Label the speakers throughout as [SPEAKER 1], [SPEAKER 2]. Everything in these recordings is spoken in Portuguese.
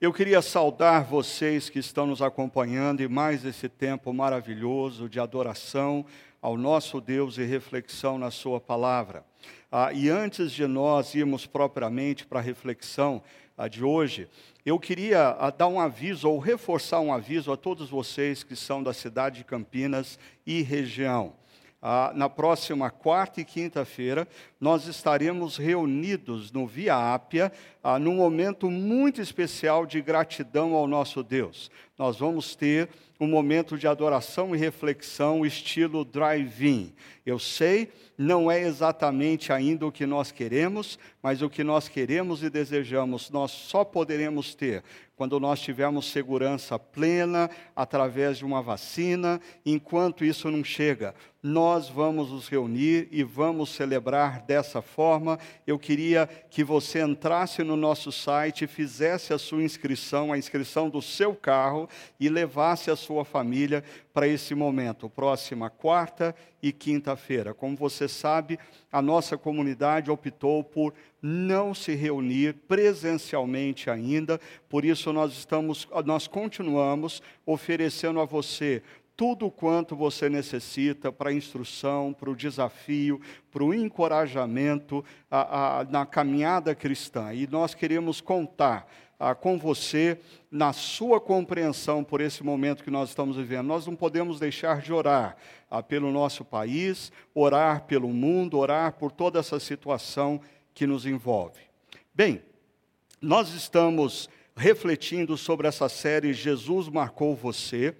[SPEAKER 1] Eu queria saudar vocês que estão nos acompanhando em mais esse tempo maravilhoso de adoração ao nosso Deus e reflexão na Sua palavra. Ah, e antes de nós irmos propriamente para a reflexão ah, de hoje, eu queria ah, dar um aviso ou reforçar um aviso a todos vocês que são da cidade de Campinas e região. Ah, na próxima quarta e quinta-feira, nós estaremos reunidos no Via Ápia, ah, num momento muito especial de gratidão ao nosso Deus. Nós vamos ter um momento de adoração e reflexão, estilo drive-in. Eu sei, não é exatamente ainda o que nós queremos, mas o que nós queremos e desejamos, nós só poderemos ter quando nós tivermos segurança plena através de uma vacina. Enquanto isso não chega, nós vamos nos reunir e vamos celebrar dessa forma. Eu queria que você entrasse no nosso site, fizesse a sua inscrição, a inscrição do seu carro e levasse a sua família para esse momento, próxima quarta e quinta-feira. Como você sabe, a nossa comunidade optou por não se reunir presencialmente ainda, por isso nós estamos, nós continuamos oferecendo a você tudo quanto você necessita para a instrução, para o desafio, para o encorajamento a, a, na caminhada cristã. E nós queremos contar ah, com você na sua compreensão por esse momento que nós estamos vivendo. Nós não podemos deixar de orar ah, pelo nosso país, orar pelo mundo, orar por toda essa situação que nos envolve. Bem, nós estamos refletindo sobre essa série Jesus Marcou Você.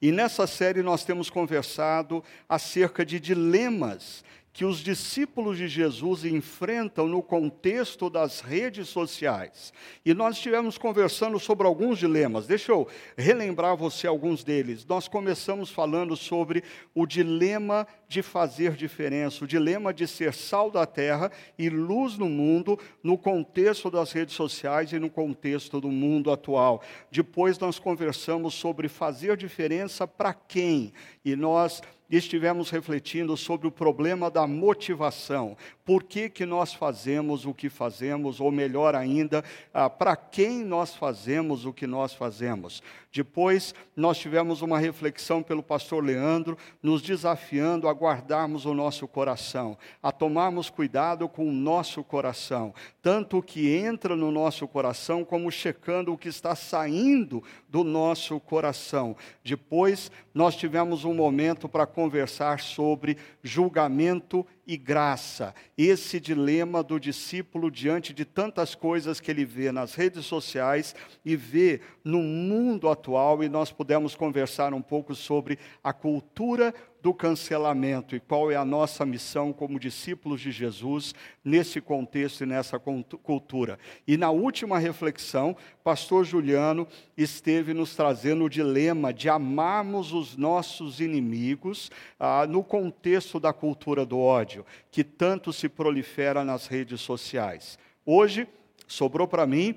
[SPEAKER 1] E nessa série nós temos conversado acerca de dilemas que os discípulos de Jesus enfrentam no contexto das redes sociais. E nós estivemos conversando sobre alguns dilemas. Deixa eu relembrar você alguns deles. Nós começamos falando sobre o dilema de fazer diferença, o dilema de ser sal da terra e luz no mundo no contexto das redes sociais e no contexto do mundo atual. Depois nós conversamos sobre fazer diferença para quem? E nós estivemos refletindo sobre o problema da motivação. Por que, que nós fazemos o que fazemos, ou melhor ainda, ah, para quem nós fazemos o que nós fazemos. Depois, nós tivemos uma reflexão pelo pastor Leandro, nos desafiando a guardarmos o nosso coração, a tomarmos cuidado com o nosso coração, tanto o que entra no nosso coração, como checando o que está saindo do nosso coração. Depois, nós tivemos um momento para conversar sobre julgamento e graça. Esse dilema do discípulo diante de tantas coisas que ele vê nas redes sociais e vê no mundo atual, e nós pudemos conversar um pouco sobre a cultura do cancelamento e qual é a nossa missão como discípulos de Jesus nesse contexto e nessa cultura. E na última reflexão, pastor Juliano esteve nos trazendo o dilema de amarmos os nossos inimigos ah, no contexto da cultura do ódio, que tanto se prolifera nas redes sociais. Hoje, sobrou para mim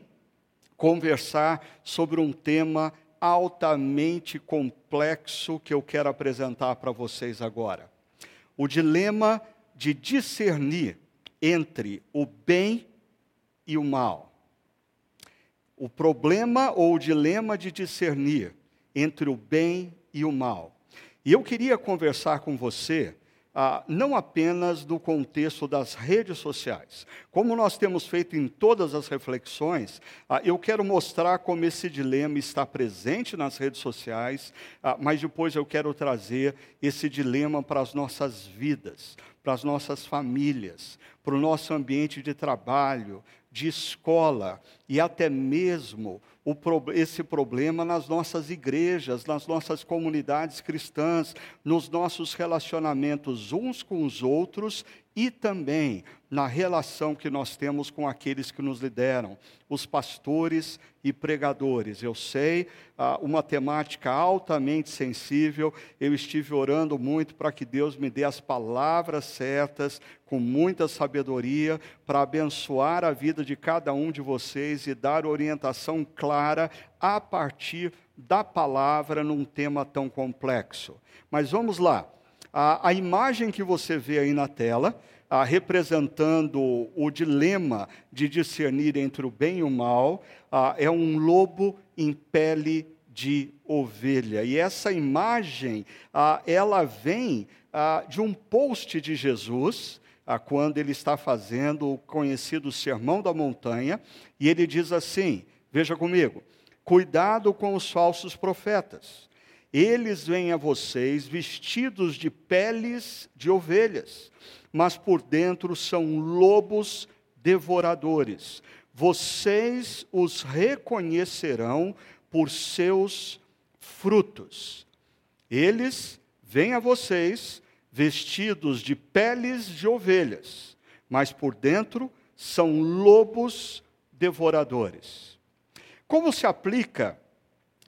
[SPEAKER 1] conversar sobre um tema altamente complexo que eu quero apresentar para vocês agora. O dilema de discernir entre o bem e o mal. O problema ou o dilema de discernir entre o bem e o mal. E eu queria conversar com você ah, não apenas no contexto das redes sociais. Como nós temos feito em todas as reflexões, ah, eu quero mostrar como esse dilema está presente nas redes sociais, ah, mas depois eu quero trazer esse dilema para as nossas vidas, para as nossas famílias, para o nosso ambiente de trabalho, de escola e até mesmo o, esse problema nas nossas igrejas, nas nossas comunidades cristãs, nos nossos relacionamentos uns com os outros e também na relação que nós temos com aqueles que nos lideram, os pastores e pregadores. Eu sei, ah, uma temática altamente sensível, eu estive orando muito para que Deus me dê as palavras certas, com muita sabedoria, para abençoar a vida de cada um de vocês e dar orientação clara a partir da palavra num tema tão complexo. Mas vamos lá. A, a imagem que você vê aí na tela ah, representando o dilema de discernir entre o bem e o mal, ah, é um lobo em pele de ovelha. E essa imagem, ah, ela vem ah, de um post de Jesus, ah, quando ele está fazendo o conhecido Sermão da Montanha, e ele diz assim: veja comigo, cuidado com os falsos profetas. Eles vêm a vocês vestidos de peles de ovelhas, mas por dentro são lobos devoradores. Vocês os reconhecerão por seus frutos. Eles vêm a vocês vestidos de peles de ovelhas, mas por dentro são lobos devoradores. Como se aplica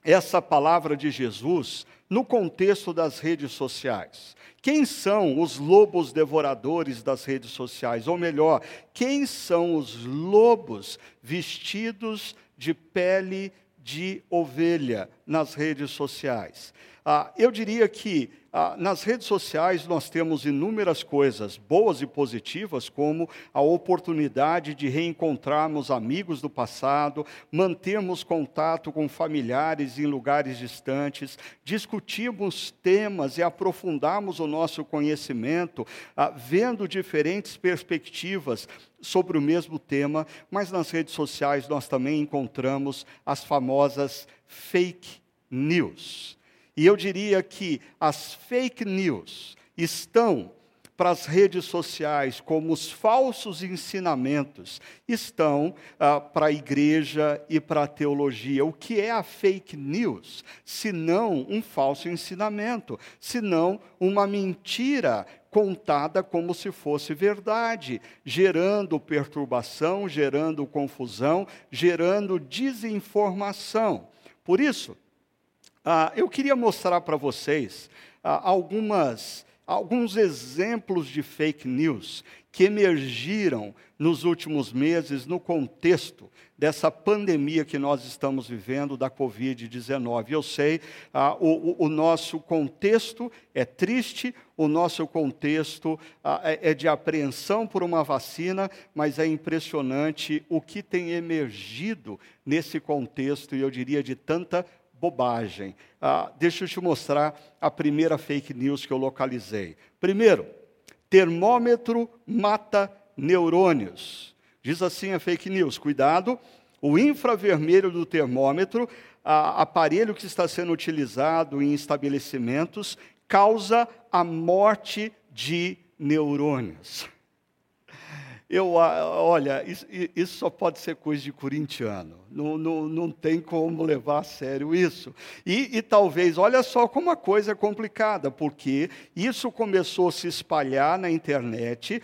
[SPEAKER 1] essa palavra de Jesus no contexto das redes sociais? Quem são os lobos devoradores das redes sociais? Ou melhor, quem são os lobos vestidos de pele de ovelha nas redes sociais? Ah, eu diria que nas redes sociais nós temos inúmeras coisas boas e positivas, como a oportunidade de reencontrarmos amigos do passado, mantermos contato com familiares em lugares distantes, discutirmos temas e aprofundarmos o nosso conhecimento, ah, vendo diferentes perspectivas sobre o mesmo tema, mas nas redes sociais nós também encontramos as famosas fake news. E eu diria que as fake news estão para as redes sociais, como os falsos ensinamentos, estão ah, para a igreja e para a teologia. O que é a fake news? Se não um falso ensinamento, se não uma mentira contada como se fosse verdade, gerando perturbação, gerando confusão, gerando desinformação. Por isso, ah, eu queria mostrar para vocês ah, algumas, alguns exemplos de fake news que emergiram nos últimos meses no contexto dessa pandemia que nós estamos vivendo da Covid-19. Eu sei, ah, o, o, nosso contexto é triste, o nosso contexto ah, é, é de apreensão por uma vacina, mas é impressionante o que tem emergido nesse contexto, e eu diria de tanta bobagem. Ah, deixa eu te mostrar a primeira fake news que eu localizei. Primeiro, termômetro mata neurônios. Diz assim a fake news: cuidado, o infravermelho do termômetro, a, aparelho que está sendo utilizado em estabelecimentos, causa a morte de neurônios. Eu, olha, isso, isso, só pode ser coisa de corintiano. Não, não, não tem como levar a sério isso. E, e, talvez, olha só como a coisa é complicada, porque isso começou a se espalhar na internet.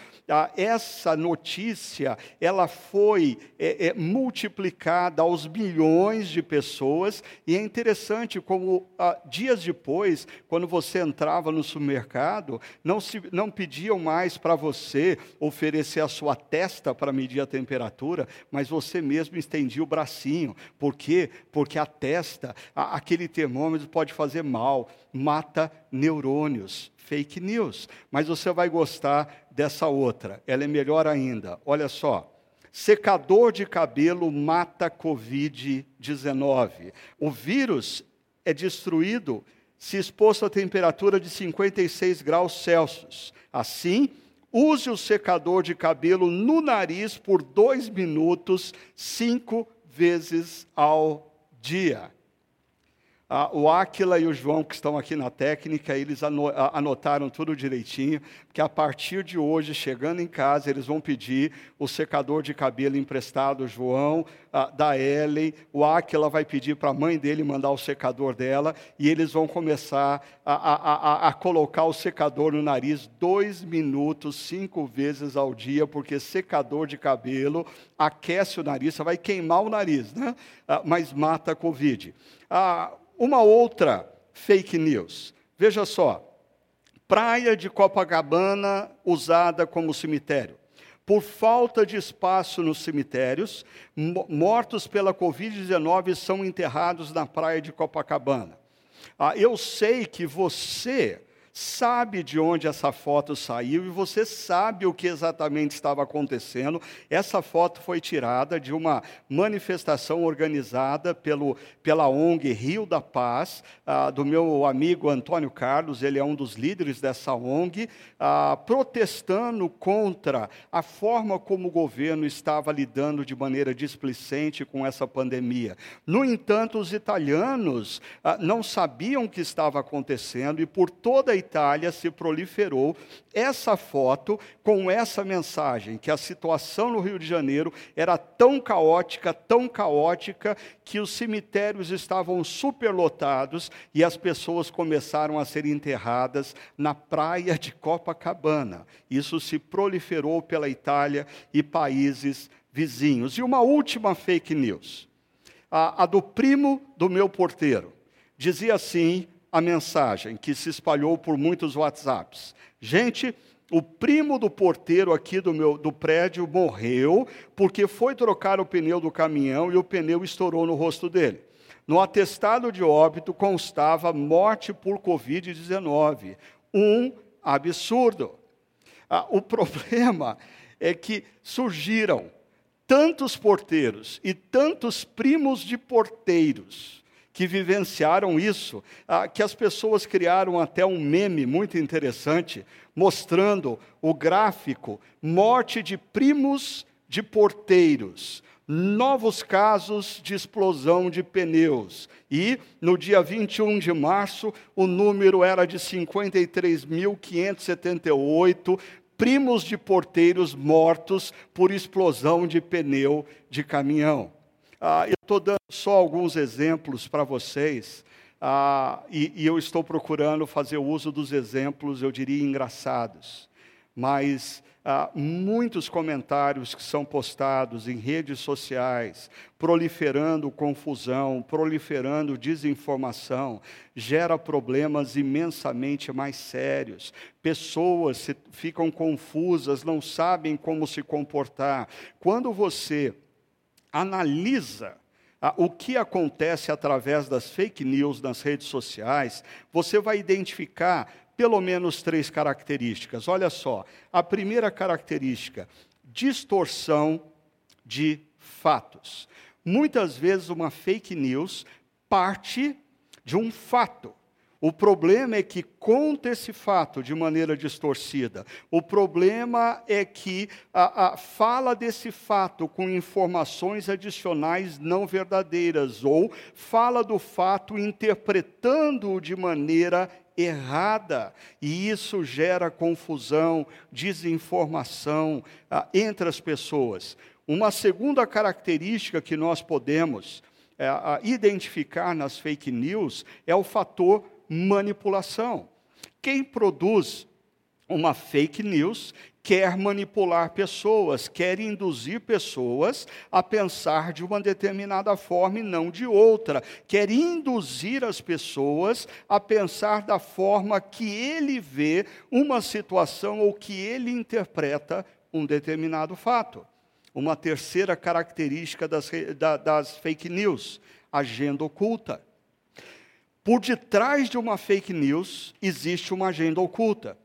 [SPEAKER 1] Essa notícia, ela foi é, é, multiplicada aos bilhões de pessoas. E é interessante como dias depois, quando você entrava no supermercado, não, se, não pediam mais para você oferecer a sua sua testa para medir a temperatura, mas você mesmo estendia o bracinho. Por quê? Porque a testa, a, aquele termômetro pode fazer mal, mata neurônios. Fake news. Mas você vai gostar dessa outra. Ela é melhor ainda. Olha só. Secador de cabelo mata Covid-19. O vírus é destruído se exposto a temperatura de 56 graus Celsius. Assim, Use o secador de cabelo no nariz por dois minutos, cinco vezes ao dia. Ah, o Áquila e o João, que estão aqui na técnica, eles anotaram tudo direitinho, que a partir de hoje, chegando em casa, eles vão pedir o secador de cabelo emprestado, João, ah, da Ellen, o Áquila vai pedir para a mãe dele mandar o secador dela, e eles vão começar a, a, a, a colocar o secador no nariz dois minutos, cinco vezes ao dia, porque secador de cabelo aquece o nariz, você vai queimar o nariz, né? Ah, mas mata a Covid. Ah, uma outra fake news. Veja só. Praia de Copacabana usada como cemitério. Por falta de espaço nos cemitérios, mortos pela Covid-19 são enterrados na praia de Copacabana. Ah, eu sei que você sabe de onde essa foto saiu e você sabe o que exatamente estava acontecendo. Essa foto foi tirada de uma manifestação organizada pelo, pela ONG Rio da Paz, ah, do meu amigo Antônio Carlos, ele é um dos líderes dessa ONG, ah, protestando contra a forma como o governo estava lidando de maneira displicente com essa pandemia. No entanto, os italianos ah, não sabiam o que estava acontecendo e por toda a Itália se proliferou essa foto com essa mensagem: que a situação no Rio de Janeiro era tão caótica, tão caótica, que os cemitérios estavam superlotados e as pessoas começaram a ser enterradas na praia de Copacabana. Isso se proliferou pela Itália e países vizinhos. E uma última fake news, a, a do primo do meu porteiro. Dizia assim a mensagem que se espalhou por muitos WhatsApps. Gente, o primo do porteiro aqui do, meu, do prédio morreu porque foi trocar o pneu do caminhão e o pneu estourou no rosto dele. No atestado de óbito constava morte por Covid-19. Um absurdo. Ah, o problema é que surgiram tantos porteiros e tantos primos de porteiros que vivenciaram isso, ah, que as pessoas criaram até um meme muito interessante, mostrando o gráfico morte de primos de porteiros, novos casos de explosão de pneus. E no dia 21 de março, o número era de 53.578 primos de porteiros mortos por explosão de pneu de caminhão. Ah, eu estou dando só alguns exemplos para vocês, ah, e, e eu estou procurando fazer uso dos exemplos, eu diria, engraçados. Mas ah, muitos comentários que são postados em redes sociais, proliferando confusão, proliferando desinformação, gera problemas imensamente mais sérios. Pessoas se, ficam confusas, não sabem como se comportar. Quando você analisa ah, o que acontece através das fake news nas redes sociais, você vai identificar pelo menos três características. Olha só, a primeira característica, distorção de fatos. Muitas vezes uma fake news parte de um fato. O problema é que conta esse fato de maneira distorcida. O problema é que a, a, fala desse fato com informações adicionais não verdadeiras, ou fala do fato interpretando-o de maneira errada, e isso gera confusão, desinformação ah, entre as pessoas. Uma segunda característica que nós podemos é, identificar nas fake news é o fator manipulação. Quem produz uma fake news quer manipular pessoas, quer induzir pessoas a pensar de uma determinada forma e não de outra, quer induzir as pessoas a pensar da forma que ele vê uma situação ou que ele interpreta um determinado fato. Uma terceira característica das, das fake news, agenda oculta. Por detrás de uma fake news existe uma agenda oculta.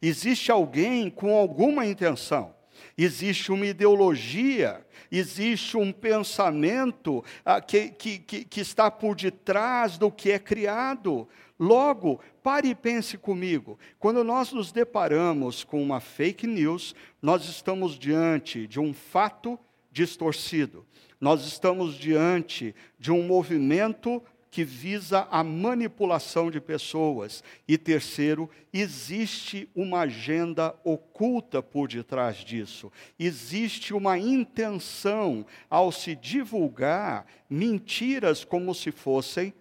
[SPEAKER 1] Existe alguém com alguma intenção. Existe uma ideologia, existe um pensamento ah, que, que, que, que está por detrás do que é criado. Logo, pare e pense comigo. Quando nós nos deparamos com uma fake news, nós estamos diante de um fato distorcido. Nós estamos diante de um movimento que visa a manipulação de pessoas. E terceiro, existe uma agenda oculta por detrás disso. Existe uma intenção ao se divulgar mentiras como se fossem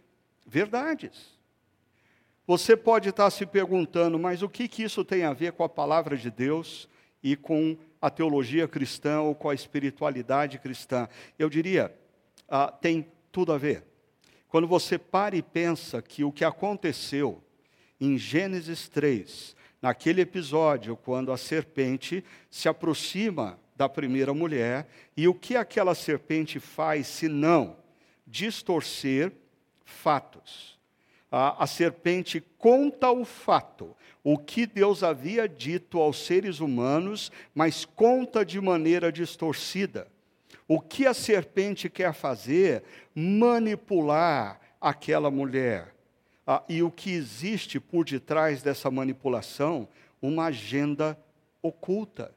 [SPEAKER 1] verdades. Você pode estar se perguntando, mas o que, que isso tem a ver com a palavra de Deus e com a teologia cristã ou com a espiritualidade cristã? Eu diria, ah, tem tudo a ver. Quando você para e pensa que o que aconteceu em Gênesis 3, naquele episódio, quando a serpente se aproxima da primeira mulher, e o que aquela serpente faz se não distorcer fatos. a, a serpente conta o fato, o que Deus havia dito aos seres humanos, mas conta de maneira distorcida. O que a serpente quer fazer? Manipular aquela mulher. Ah, e o que existe por detrás dessa manipulação? Uma agenda oculta.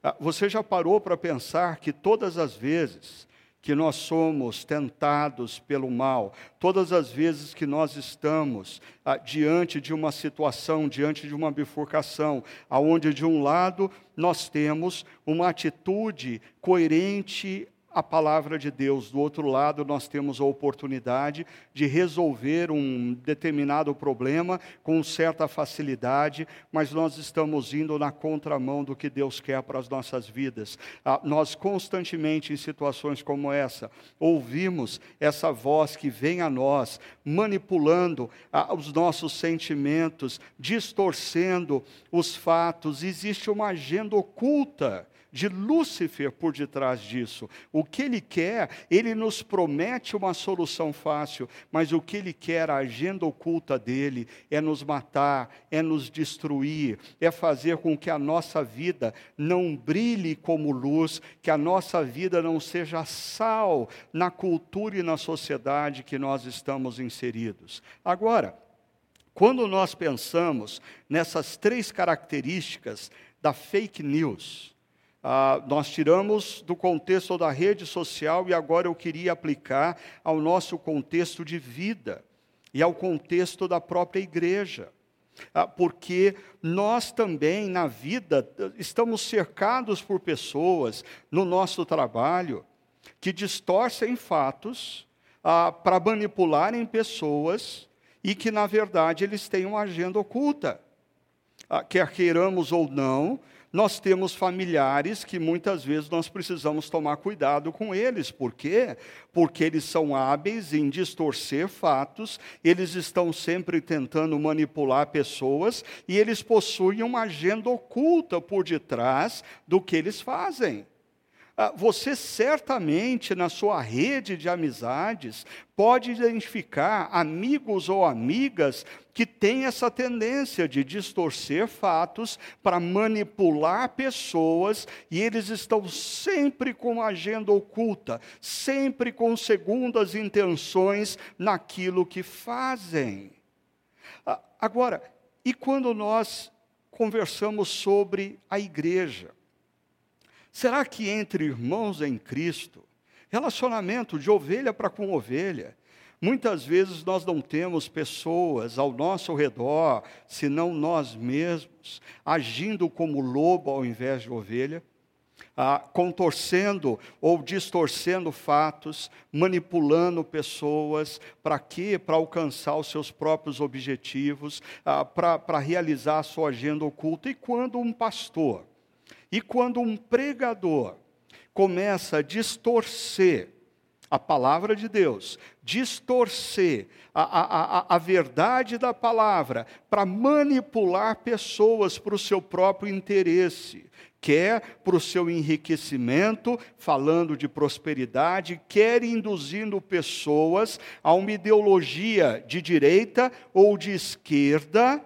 [SPEAKER 1] Ah, você já parou para pensar que todas as vezes que nós somos tentados pelo mal, todas as vezes que nós estamos ah, diante de uma situação, diante de uma bifurcação, aonde de um lado nós temos uma atitude coerente a palavra de Deus. Do outro lado, nós temos a oportunidade de resolver um determinado problema com certa facilidade, mas nós estamos indo na contramão do que Deus quer para as nossas vidas. Ah, nós constantemente, em situações como essa, ouvimos essa voz que vem a nós, manipulando ah, os nossos sentimentos, distorcendo os fatos. Existe uma agenda oculta de Lúcifer por detrás disso. O que ele quer, ele nos promete uma solução fácil, mas o que ele quer, a agenda oculta dele, é nos matar, é nos destruir, é fazer com que a nossa vida não brilhe como luz, que a nossa vida não seja sal na cultura e na sociedade que nós estamos inseridos. Agora, quando nós pensamos nessas três características da fake news, ah, nós tiramos do contexto da rede social e agora eu queria aplicar ao nosso contexto de vida e ao contexto da própria igreja. Ah, porque nós também, na vida, estamos cercados por pessoas no nosso trabalho que distorcem fatos ah, para manipularem pessoas e que, na verdade, eles têm uma agenda oculta. Ah, quer queiramos ou não, nós temos familiares que muitas vezes nós precisamos tomar cuidado com eles. Por quê? Porque eles são hábeis em distorcer fatos, eles estão sempre tentando manipular pessoas e eles possuem uma agenda oculta por detrás do que eles fazem. Ah, você certamente, na sua rede de amizades, pode identificar amigos ou amigas que têm essa tendência de distorcer fatos para manipular pessoas e eles estão sempre com agenda oculta, sempre com segundas intenções naquilo que fazem. Ah, agora, e quando nós conversamos sobre a igreja? Será que entre irmãos em Cristo, relacionamento de ovelha para com ovelha, muitas vezes nós não temos pessoas ao nosso redor, senão nós mesmos, agindo como lobo ao invés de ovelha? Ah, contorcendo ou distorcendo fatos, manipulando pessoas, para quê? Para alcançar os seus próprios objetivos, ah, para realizar a sua agenda oculta. E quando um pastor, e quando um pregador começa a distorcer a palavra de Deus, distorcer a, a, a, a verdade da palavra para manipular pessoas para o seu próprio interesse, quer para o seu enriquecimento, falando de prosperidade, quer induzindo pessoas a uma ideologia de direita ou de esquerda,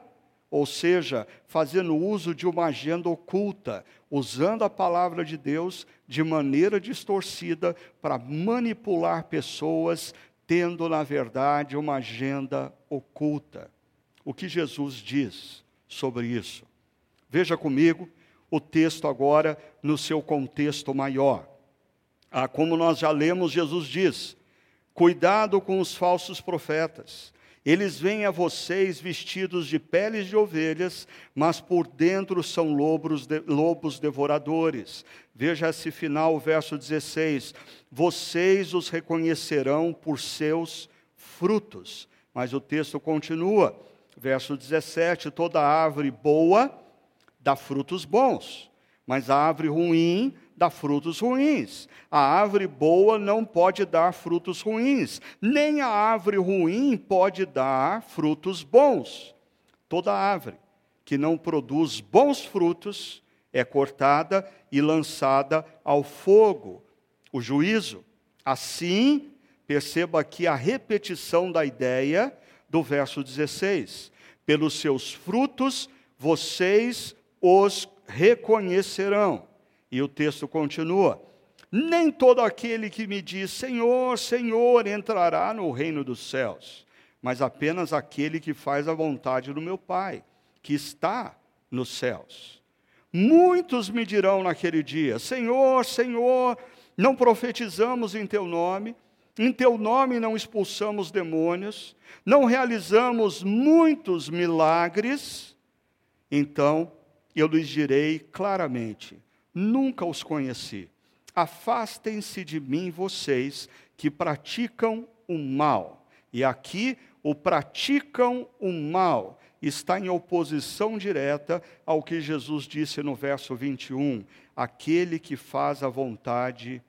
[SPEAKER 1] ou seja, fazendo uso de uma agenda oculta, usando a palavra de Deus de maneira distorcida para manipular pessoas, tendo, na verdade, uma agenda oculta. O que Jesus diz sobre isso? Veja comigo o texto agora no seu contexto maior. Ah, como nós já lemos, Jesus diz: Cuidado com os falsos profetas eles vêm a vocês vestidos de peles de ovelhas, mas por dentro são lobos, de, lobos devoradores. Veja esse final, verso 16: Vocês os reconhecerão por seus frutos. Mas o texto continua, verso 17: Toda árvore boa dá frutos bons, mas a árvore ruim dá frutos ruins. A árvore boa não pode dar frutos ruins, nem a árvore ruim pode dar frutos bons. Toda árvore que não produz bons frutos é cortada e lançada ao fogo. O juízo. Assim, perceba aqui a repetição da ideia do verso 16: Pelos seus frutos vocês os reconhecerão. E o texto continua: Nem todo aquele que me diz Senhor, Senhor entrará no reino dos céus, mas apenas aquele que faz a vontade do meu Pai, que está nos céus. Muitos me dirão naquele dia: Senhor, Senhor, não profetizamos em teu nome, em teu nome não expulsamos demônios, não realizamos muitos milagres. Então eu lhes direi claramente: nunca os conheci. Afastem-se de mim, vocês que praticam o mal. E aqui, o praticam o mal está em oposição direta ao que Jesus disse no verso 21, aquele que faz a vontade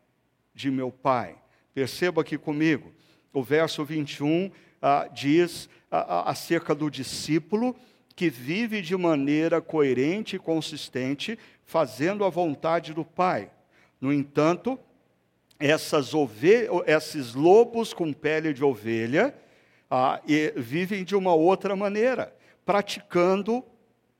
[SPEAKER 1] de meu Pai. Perceba aqui comigo, o verso 21 ah, diz ah, ah, acerca do discípulo que vive de maneira coerente e consistente, fazendo a vontade do Pai. No entanto, esses lobos com pele de ovelha ah, vivem de uma outra maneira praticando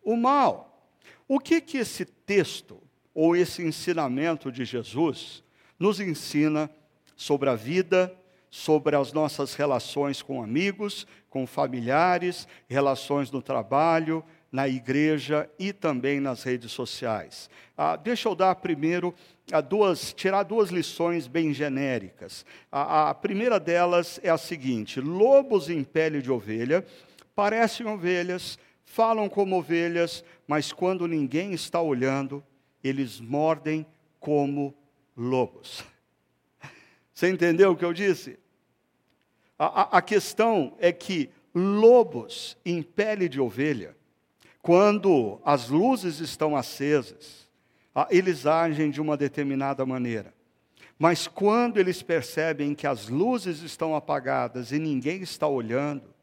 [SPEAKER 1] o mal. O que que esse texto ou esse ensinamento de Jesus nos ensina sobre a vida, sobre as nossas relações com amigos, com familiares, relações no trabalho, na igreja e também nas redes sociais. Ah, deixa eu dar primeiro a duas, tirar duas lições bem genéricas. A, a primeira delas é a seguinte: lobos em pele de ovelha parecem ovelhas, falam como ovelhas, mas quando ninguém está olhando, eles mordem como lobos. Você entendeu o que eu disse? A, a, a questão é que lobos em pele de ovelha, quando as luzes estão acesas, eles agem de uma determinada maneira. Mas quando eles percebem que as luzes estão apagadas e ninguém está olhando,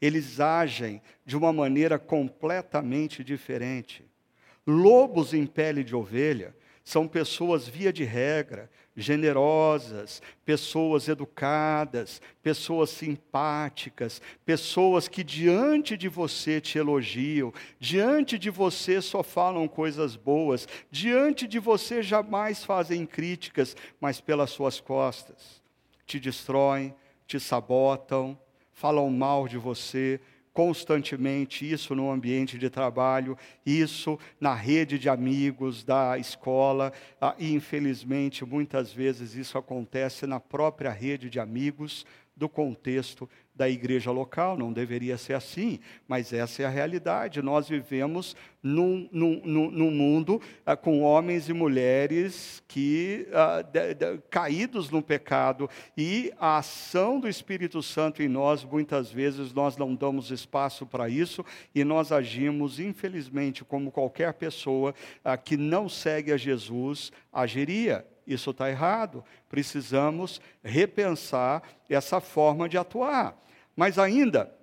[SPEAKER 1] eles agem de uma maneira completamente diferente. Lobos em pele de ovelha são pessoas, via de regra, generosas, pessoas educadas, pessoas simpáticas, pessoas que diante de você te elogiam, diante de você só falam coisas boas, diante de você jamais fazem críticas, mas pelas suas costas te destroem, te sabotam, falam mal de você constantemente, isso no ambiente de trabalho, isso na rede de amigos da escola, ah, e infelizmente muitas vezes isso acontece na própria rede de amigos do contexto da igreja local, não deveria ser assim, mas essa é a realidade. Nós vivemos num, num, num mundo ah, com homens e mulheres que ah, de, de, caídos no pecado e a ação do Espírito Santo em nós, muitas vezes nós não damos espaço para isso e nós agimos, infelizmente, como qualquer pessoa ah, que não segue a Jesus agiria. Isso está errado. Precisamos repensar essa forma de atuar. Mas ainda,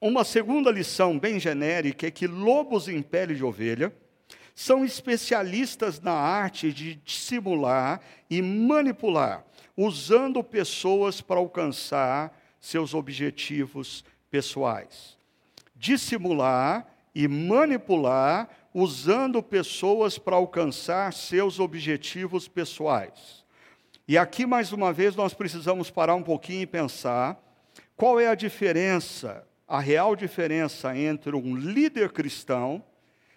[SPEAKER 1] uma segunda lição bem genérica é que lobos em pele de ovelha são especialistas na arte de dissimular e manipular, usando pessoas para alcançar seus objetivos pessoais. Dissimular e manipular usando pessoas para alcançar seus objetivos pessoais. E aqui, mais uma vez, nós precisamos parar um pouquinho e pensar qual é a diferença, a real diferença entre um líder cristão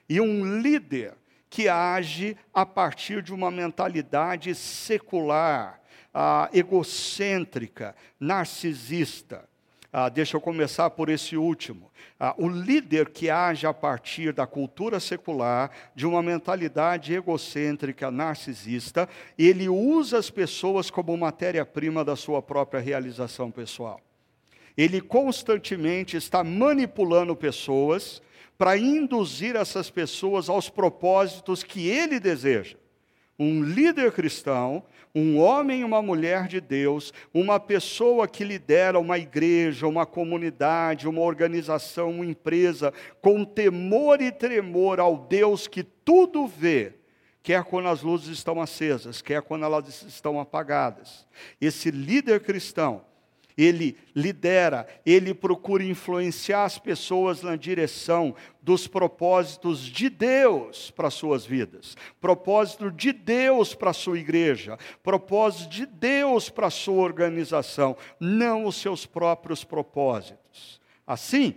[SPEAKER 1] e um líder que age a partir de uma mentalidade secular, ah, egocêntrica, narcisista. Ah, deixa eu começar por esse último. Ah, o líder que age a partir da cultura secular, de uma mentalidade egocêntrica, narcisista, ele usa as pessoas como matéria-prima da sua própria realização pessoal. Ele constantemente está manipulando pessoas para induzir essas pessoas aos propósitos que ele deseja. Um líder cristão um homem e uma mulher de Deus, uma pessoa que lidera uma igreja, uma comunidade, uma organização, uma empresa, com temor e tremor ao Deus que tudo vê, quer quando as luzes estão acesas, quer quando elas estão apagadas. Esse líder cristão, ele lidera, ele procura influenciar as pessoas na direção dos propósitos de Deus para suas vidas, propósito de Deus para sua igreja, propósito de Deus para sua organização, não os seus próprios propósitos. Assim,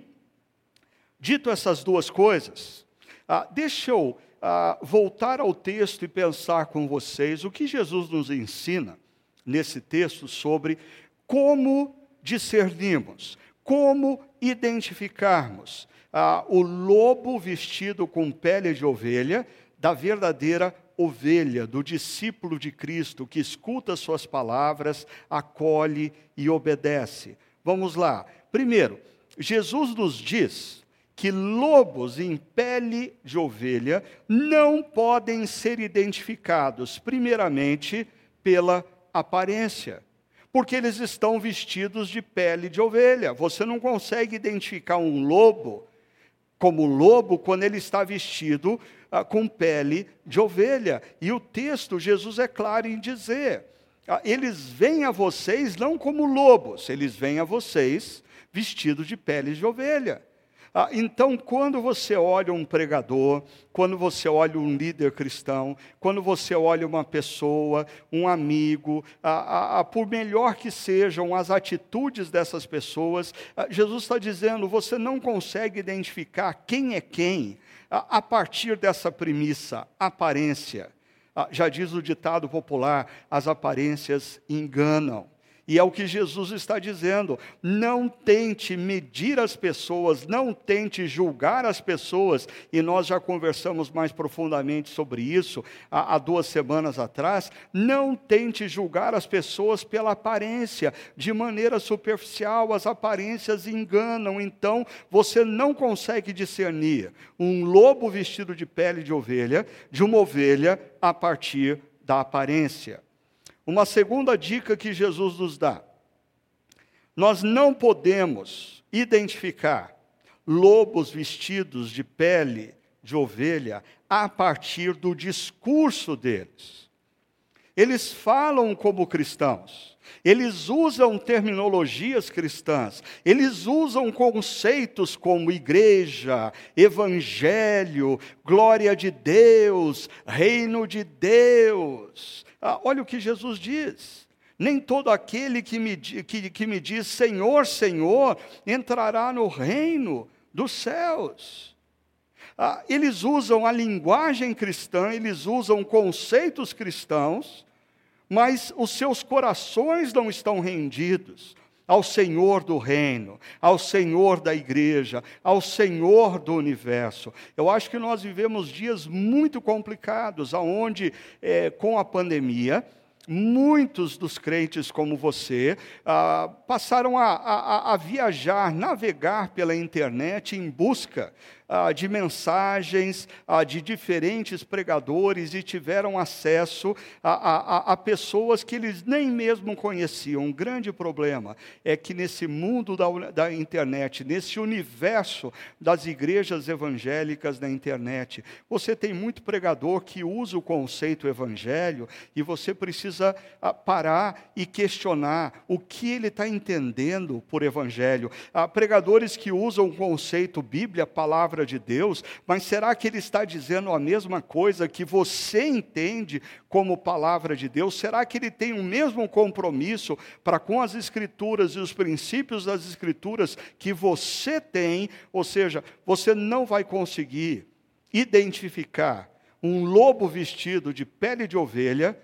[SPEAKER 1] dito essas duas coisas, ah, deixa eu ah, voltar ao texto e pensar com vocês o que Jesus nos ensina nesse texto sobre como discernimos, como identificarmos ah, o lobo vestido com pele de ovelha da verdadeira ovelha, do discípulo de Cristo que escuta suas palavras, acolhe e obedece. Vamos lá. Primeiro, Jesus nos diz que lobos em pele de ovelha não podem ser identificados, primeiramente, pela aparência, porque eles estão vestidos de pele de ovelha. Você não consegue identificar um lobo como lobo quando ele está vestido ah, com pele de ovelha. E o texto, Jesus é claro em dizer: ah, eles vêm a vocês não como lobos, eles vêm a vocês vestidos de pele de ovelha. Ah, então, quando você olha um pregador, quando você olha um líder cristão, quando você olha uma pessoa, um amigo, ah, ah, por melhor que sejam as atitudes dessas pessoas, Jesus está dizendo: você não consegue identificar quem é quem a partir dessa premissa, aparência. já diz o ditado popular: as aparências enganam. E é o que Jesus está dizendo. Não tente medir as pessoas, não tente julgar as pessoas. E nós já conversamos mais profundamente sobre isso há, há, duas semanas atrás. Não tente julgar as pessoas pela aparência, de maneira superficial. As aparências enganam. Então você não consegue discernir um lobo vestido de pele de ovelha de uma ovelha a partir da aparência. Uma segunda dica que Jesus nos dá: nós não podemos identificar lobos vestidos de pele de ovelha a partir do discurso deles. Eles falam como cristãos, eles usam terminologias cristãs, eles usam conceitos como igreja, evangelho, glória de Deus, reino de Deus. Ah, olha o que Jesus diz. Nem todo aquele que me, que, que me diz Senhor, Senhor, entrará no reino dos céus. Ah, eles usam a linguagem cristã, eles usam conceitos cristãos, mas os seus corações não estão rendidos ao Senhor do reino, ao Senhor da igreja, ao Senhor do universo. Eu acho que nós vivemos dias muito complicados, aonde é, com a pandemia muitos dos crentes como você ah, passaram a, a, a, viajar, navegar pela internet em busca ah, de mensagens ah, de diferentes pregadores e tiveram acesso a, a, pessoas que eles nem mesmo conheciam. Um grande problema é que nesse mundo da, da internet, nesse universo das igrejas evangélicas na internet, você tem muito pregador que usa o conceito evangelho e você precisa ah, parar e questionar o que ele está entendendo por evangelho. Há pregadores que usam o conceito Bíblia, palavra de Deus, mas será que ele está dizendo a mesma coisa que você entende como palavra de Deus? Será que ele tem o mesmo compromisso para com as Escrituras e os princípios das Escrituras que você tem? Ou seja, você não vai conseguir identificar um lobo vestido de pele de ovelha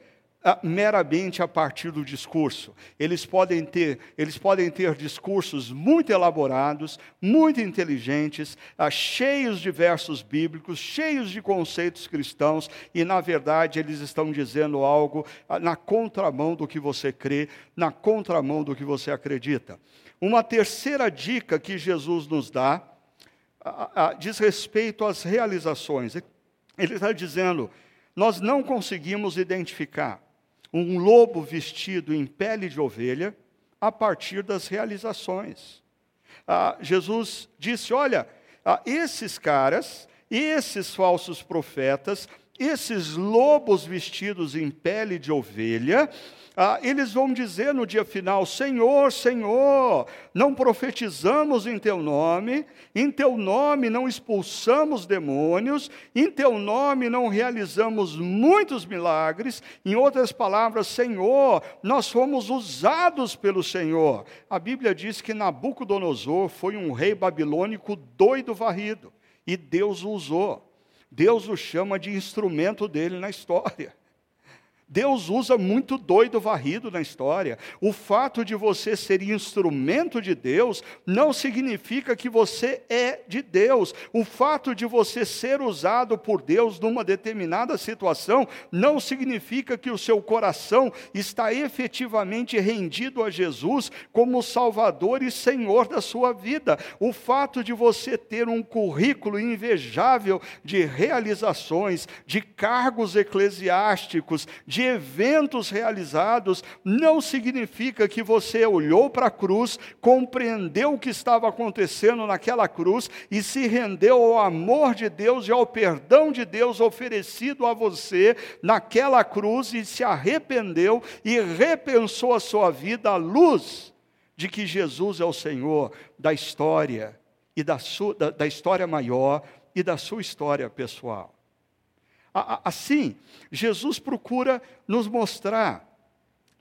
[SPEAKER 1] meramente a partir do discurso. Eles podem ter, eles podem ter discursos muito elaborados, muito inteligentes, ah, cheios de versos bíblicos, cheios de conceitos cristãos, e na verdade eles estão dizendo algo ah, na contramão do que você crê, na contramão do que você acredita. Uma terceira dica que Jesus nos dá ah, diz respeito às realizações. Ele está dizendo: nós não conseguimos identificar um lobo vestido em pele de ovelha a partir das realizações. Ah, Jesus disse: Olha, ah, esses caras, esses falsos profetas, esses lobos vestidos em pele de ovelha, ah, eles vão dizer no dia final: Senhor, Senhor, não profetizamos em teu nome, em teu nome não expulsamos demônios, em teu nome não realizamos muitos milagres. Em outras palavras, Senhor, nós fomos usados pelo Senhor. A Bíblia diz que Nabucodonosor foi um rei babilônico doido varrido, e Deus o usou. Deus o chama de instrumento dele na história. Deus usa muito doido varrido na história. O fato de você ser instrumento de Deus não significa que você é de Deus. O fato de você ser usado por Deus numa determinada situação não significa que o seu coração está efetivamente rendido a Jesus como Salvador e Senhor da sua vida. O fato de você ter um currículo invejável de realizações, de cargos eclesiásticos, de de eventos realizados, não significa que você olhou para a cruz, compreendeu o que estava acontecendo naquela cruz e se rendeu ao amor de Deus e ao perdão de Deus oferecido a você naquela cruz e se arrependeu e repensou a sua vida à luz de que Jesus é o Senhor da história e da, sua, da, da história maior e da sua história pessoal. Assim, Jesus procura nos mostrar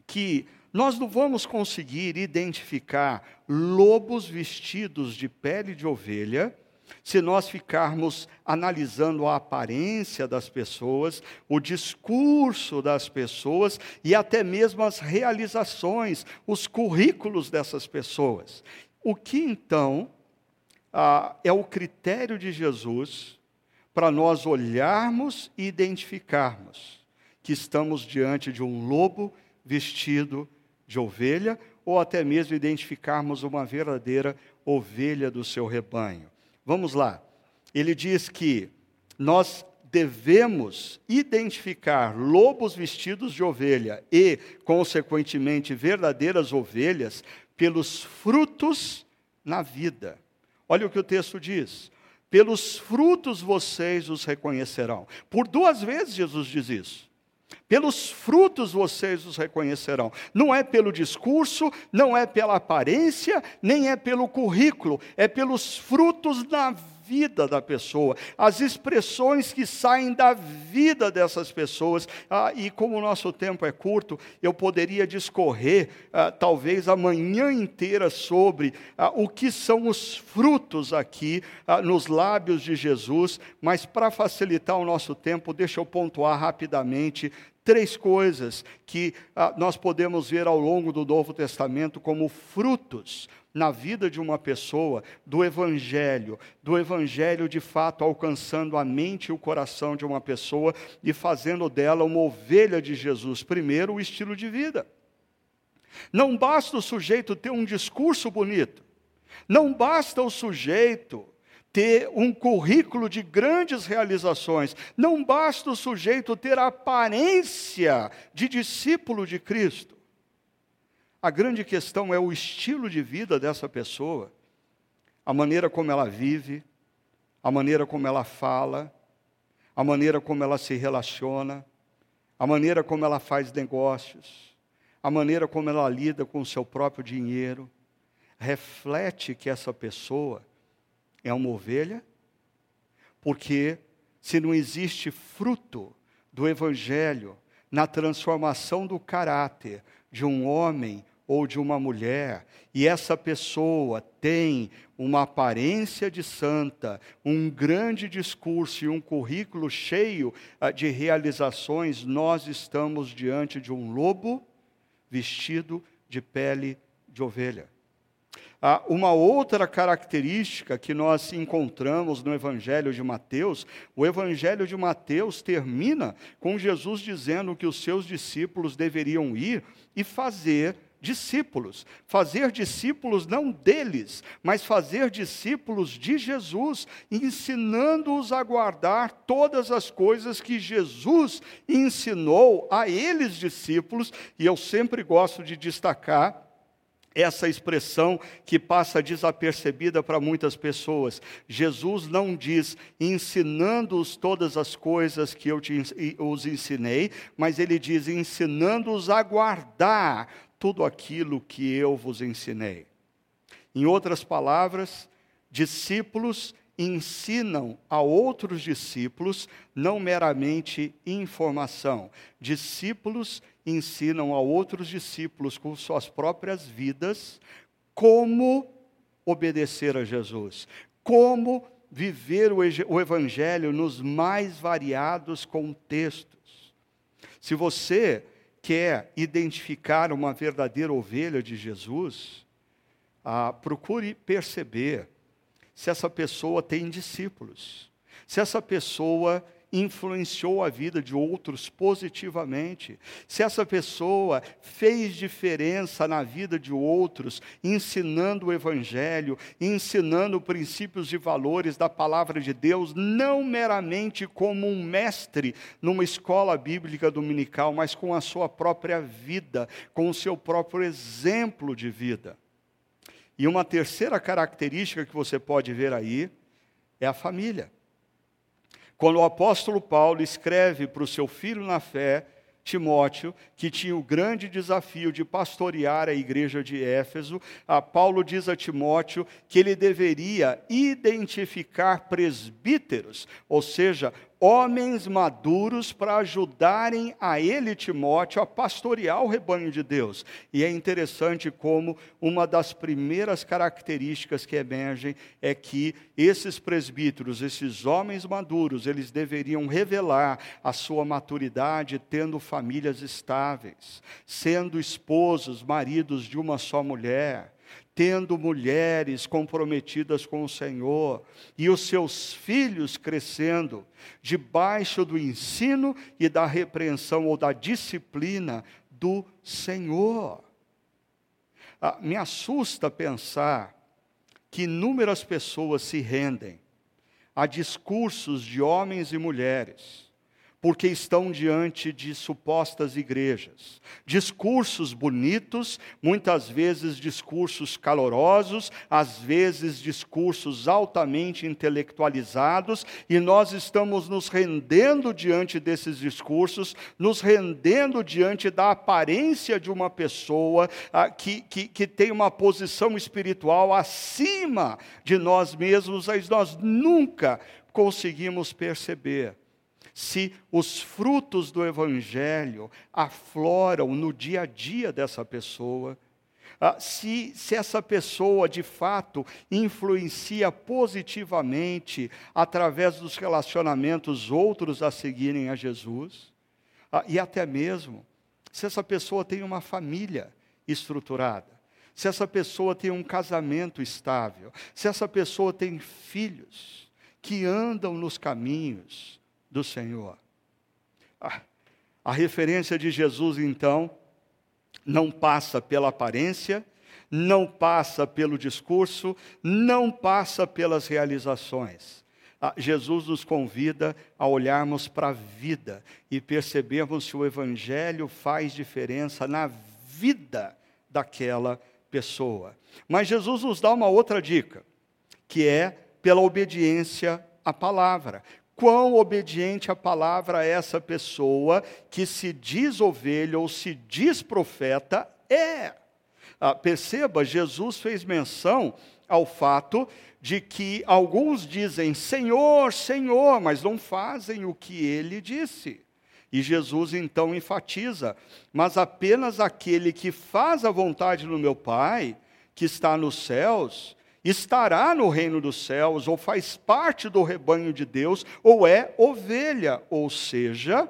[SPEAKER 1] que nós não vamos conseguir identificar lobos vestidos de pele de ovelha se nós ficarmos analisando a aparência das pessoas, o discurso das pessoas e até mesmo as realizações, os currículos dessas pessoas. O que então ah, é o critério de Jesus para nós olharmos e identificarmos que estamos diante de um lobo vestido de ovelha, ou até mesmo identificarmos uma verdadeira ovelha do seu rebanho. Vamos lá. Ele diz que nós devemos identificar lobos vestidos de ovelha e, consequentemente, verdadeiras ovelhas pelos frutos na vida. Olha o que o texto diz: pelos frutos vocês os reconhecerão. Por duas vezes Jesus diz isso. Pelos frutos vocês os reconhecerão. Não é pelo discurso, não é pela aparência, nem é pelo currículo, é pelos frutos na vida vida da pessoa, as expressões que saem da vida dessas pessoas. Ah, e como o nosso tempo é curto, eu poderia discorrer ah, talvez a manhã inteira sobre ah, o que são os frutos aqui ah, nos lábios de Jesus, mas para facilitar o nosso tempo, deixa eu pontuar rapidamente três coisas que ah, nós podemos ver ao longo do Novo Testamento como frutos na vida de uma pessoa do Evangelho, do Evangelho de fato alcançando a mente e o coração de uma pessoa e fazendo dela uma ovelha de Jesus. Primeiro, o estilo de vida. Não basta o sujeito ter um discurso bonito, não basta o sujeito ter um currículo de grandes realizações. Não basta o sujeito ter a aparência de discípulo de Cristo. A grande questão é o estilo de vida dessa pessoa, a maneira como ela vive, a maneira como ela fala, a maneira como ela se relaciona, a maneira como ela faz negócios, a maneira como ela lida com o seu próprio dinheiro, reflete que essa pessoa é uma ovelha, porque se não existe fruto do Evangelho na transformação do caráter de um homem ou de uma mulher, e essa pessoa tem uma aparência de santa, um grande discurso e um currículo cheio ah, de realizações, nós estamos diante de um lobo vestido de pele de ovelha. Uma outra característica que nós encontramos no Evangelho de Mateus, o Evangelho de Mateus termina com Jesus dizendo que os seus discípulos deveriam ir e fazer discípulos. Fazer discípulos não deles, mas fazer discípulos de Jesus, ensinando-os a guardar todas as coisas que Jesus ensinou a eles, discípulos, e eu sempre gosto de destacar essa expressão que passa desapercebida para muitas pessoas. Jesus não diz ensinando-os todas as coisas que eu te, os ensinei, mas ele diz ensinando-os a guardar tudo aquilo que eu vos ensinei. Em outras palavras, discípulos ensinam a outros discípulos não meramente informação. Discípulos ensinam a outros discípulos com suas próprias vidas como obedecer a Jesus, como viver o evangelho nos mais variados contextos. Se você quer identificar uma verdadeira ovelha de Jesus, ah, procure perceber se essa pessoa tem discípulos, se essa pessoa influenciou a vida de outros positivamente, se essa pessoa fez diferença na vida de outros, ensinando o Evangelho, ensinando princípios e valores da palavra de Deus, não meramente como um mestre numa escola bíblica dominical, mas com a sua própria vida, com o seu próprio exemplo de vida. E uma terceira característica que você pode ver aí é a família. Quando o apóstolo Paulo escreve para o seu filho na fé, Timóteo, que tinha o grande desafio de pastorear a igreja de Éfeso, Paulo diz a Timóteo que ele deveria identificar presbíteros, ou seja, homens maduros para ajudarem a ele, Timóteo, a pastorear o rebanho de Deus. E é interessante como uma das primeiras características que emergem é que esses presbíteros, esses homens maduros, eles deveriam revelar a sua maturidade tendo famílias estáveis, sendo esposos, maridos de uma só mulher tendo mulheres comprometidas com o Senhor e os seus filhos crescendo debaixo do ensino e da repreensão ou da disciplina do Senhor. Ah, me assusta pensar que inúmeras pessoas se rendem a discursos de homens e mulheres porque estão diante de supostas igrejas. Discursos bonitos, muitas vezes discursos calorosos, às vezes discursos altamente intelectualizados, e nós estamos nos rendendo diante desses discursos, nos rendendo diante da aparência de uma pessoa ah, que, que, que tem uma posição espiritual acima de nós mesmos, mas nós nunca conseguimos perceber se os frutos do Evangelho afloram no dia a dia dessa pessoa, ah, se, se essa pessoa de fato influencia positivamente através dos relacionamentos outros a seguirem a Jesus, ah, e até mesmo se essa pessoa tem uma família estruturada, se essa pessoa tem um casamento estável, se essa pessoa tem filhos que andam nos caminhos, do Senhor. A referência de Jesus, então, não passa pela aparência, não passa pelo discurso, não passa pelas realizações. Ah, Jesus nos convida a olharmos para a vida e percebermos se o Evangelho faz diferença na vida daquela pessoa. Mas Jesus nos dá uma outra dica, que é pela obediência à palavra quão obediente a palavra essa pessoa que se diz ovelha ou se diz profeta é. Ah, perceba, Jesus fez menção ao fato de que alguns dizem Senhor, Senhor, mas não fazem o que ele disse. E Jesus então enfatiza: mas apenas aquele que faz a vontade do meu Pai, que está nos céus, estará no reino dos céus, ou faz parte do rebanho de Deus, ou é ovelha, ou seja,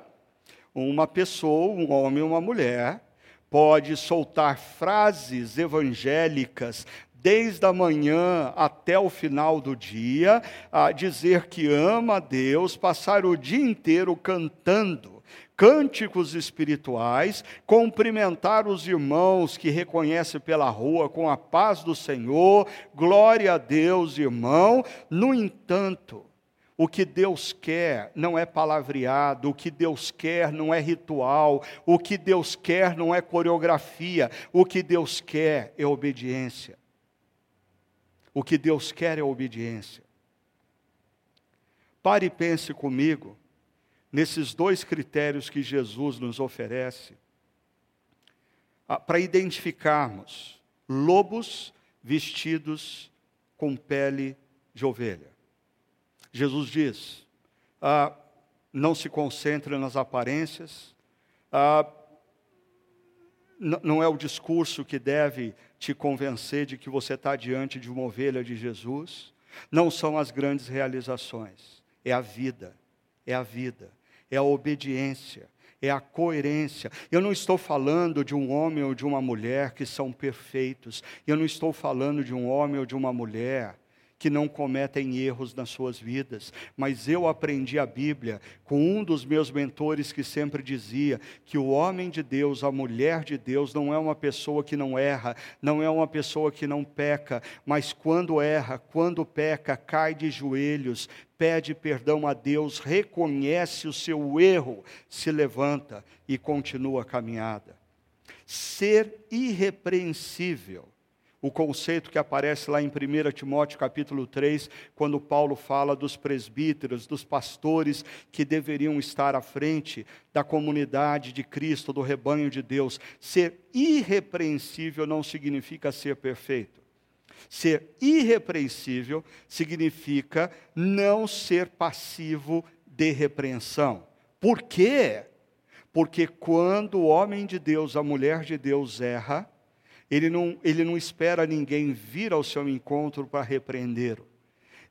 [SPEAKER 1] uma pessoa, um homem ou uma mulher, pode soltar frases evangélicas desde a manhã até o final do dia, a dizer que ama a Deus, passar o dia inteiro cantando cânticos espirituais, cumprimentar os irmãos que reconhece pela rua com a paz do Senhor, glória a Deus, irmão. No entanto, O que Deus quer não é palavreado, o que Deus quer não é ritual, o que Deus quer não é coreografia, o que Deus quer é obediência. O que Deus quer é obediência. Pare e pense comigo nesses dois critérios que Jesus nos oferece para identificarmos lobos vestidos com pele de ovelha. Jesus diz: ah, não se concentre nas aparências, ah, não é o discurso que deve te convencer de que você está diante de uma ovelha de Jesus, não são as grandes realizações, é a vida, é a vida, é a obediência, é a coerência. Eu não estou falando de um homem ou de uma mulher que são perfeitos, eu não estou falando de um homem ou de uma mulher que não cometem erros nas suas vidas, mas eu aprendi a Bíblia com um dos meus mentores que sempre dizia que o homem de Deus, a mulher de Deus, não é uma pessoa que não erra, não é uma pessoa que não peca, mas quando erra, quando peca, cai de joelhos, pede perdão a Deus, reconhece o seu erro, se levanta e continua a caminhada. Ser irrepreensível o conceito que aparece lá em 1 Timóteo capítulo 3, quando Paulo fala dos presbíteros, dos pastores que deveriam estar à frente da comunidade de Cristo, do rebanho de Deus. Ser irrepreensível não significa ser perfeito. Ser irrepreensível significa não ser passivo de repreensão. Por quê? Porque quando o homem de Deus, a mulher de Deus erra, ele não, ele não espera ninguém vir ao seu encontro para repreendê-lo.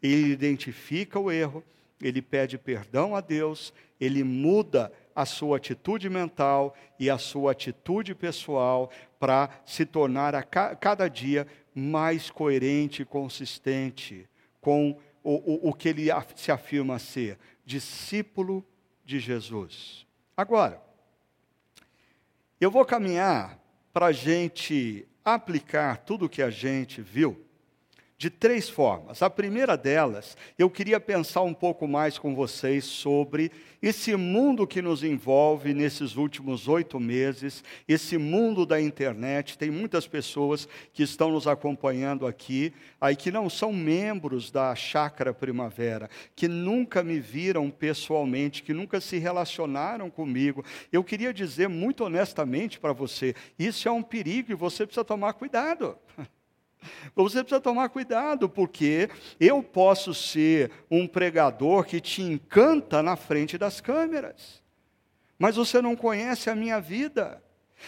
[SPEAKER 1] Ele identifica o erro, ele pede perdão a Deus, ele muda a sua atitude mental e a sua atitude pessoal para se tornar a ca cada dia mais coerente e consistente com o, o, o que ele se afirma ser, discípulo de Jesus. Agora, eu vou caminhar para a gente aplicar tudo o que a gente viu de três formas. A primeira delas, eu queria pensar um pouco mais com vocês sobre esse mundo que nos envolve nesses últimos oito meses, esse mundo da internet. Tem muitas pessoas que estão nos acompanhando aqui, aí que não são membros da Chácara Primavera, que nunca me viram pessoalmente, que nunca se relacionaram comigo. Eu queria dizer muito honestamente para você: isso é um perigo e você precisa tomar cuidado. Você precisa tomar cuidado, porque eu posso ser um pregador que te encanta na frente das câmeras, mas você não conhece a minha vida.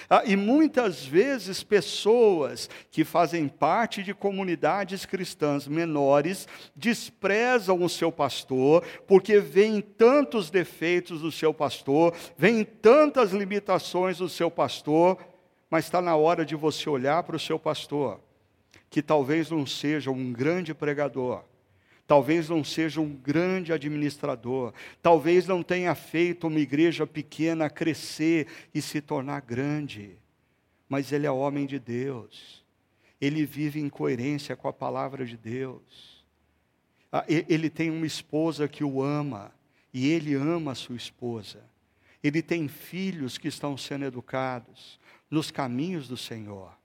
[SPEAKER 1] Ah, e muitas vezes pessoas que fazem parte de comunidades cristãs menores desprezam o seu pastor, porque veem tantos defeitos do seu pastor, veem tantas limitações do seu pastor, mas está na hora de você olhar para o seu pastor que talvez não seja um grande pregador, talvez não seja um grande administrador, talvez não tenha feito uma igreja pequena crescer e se tornar grande, mas ele é homem de Deus, ele vive em coerência com a palavra de Deus. Ah, ele tem uma esposa que o ama, e ele ama a sua esposa. Ele tem filhos que estão sendo educados nos caminhos do Senhor.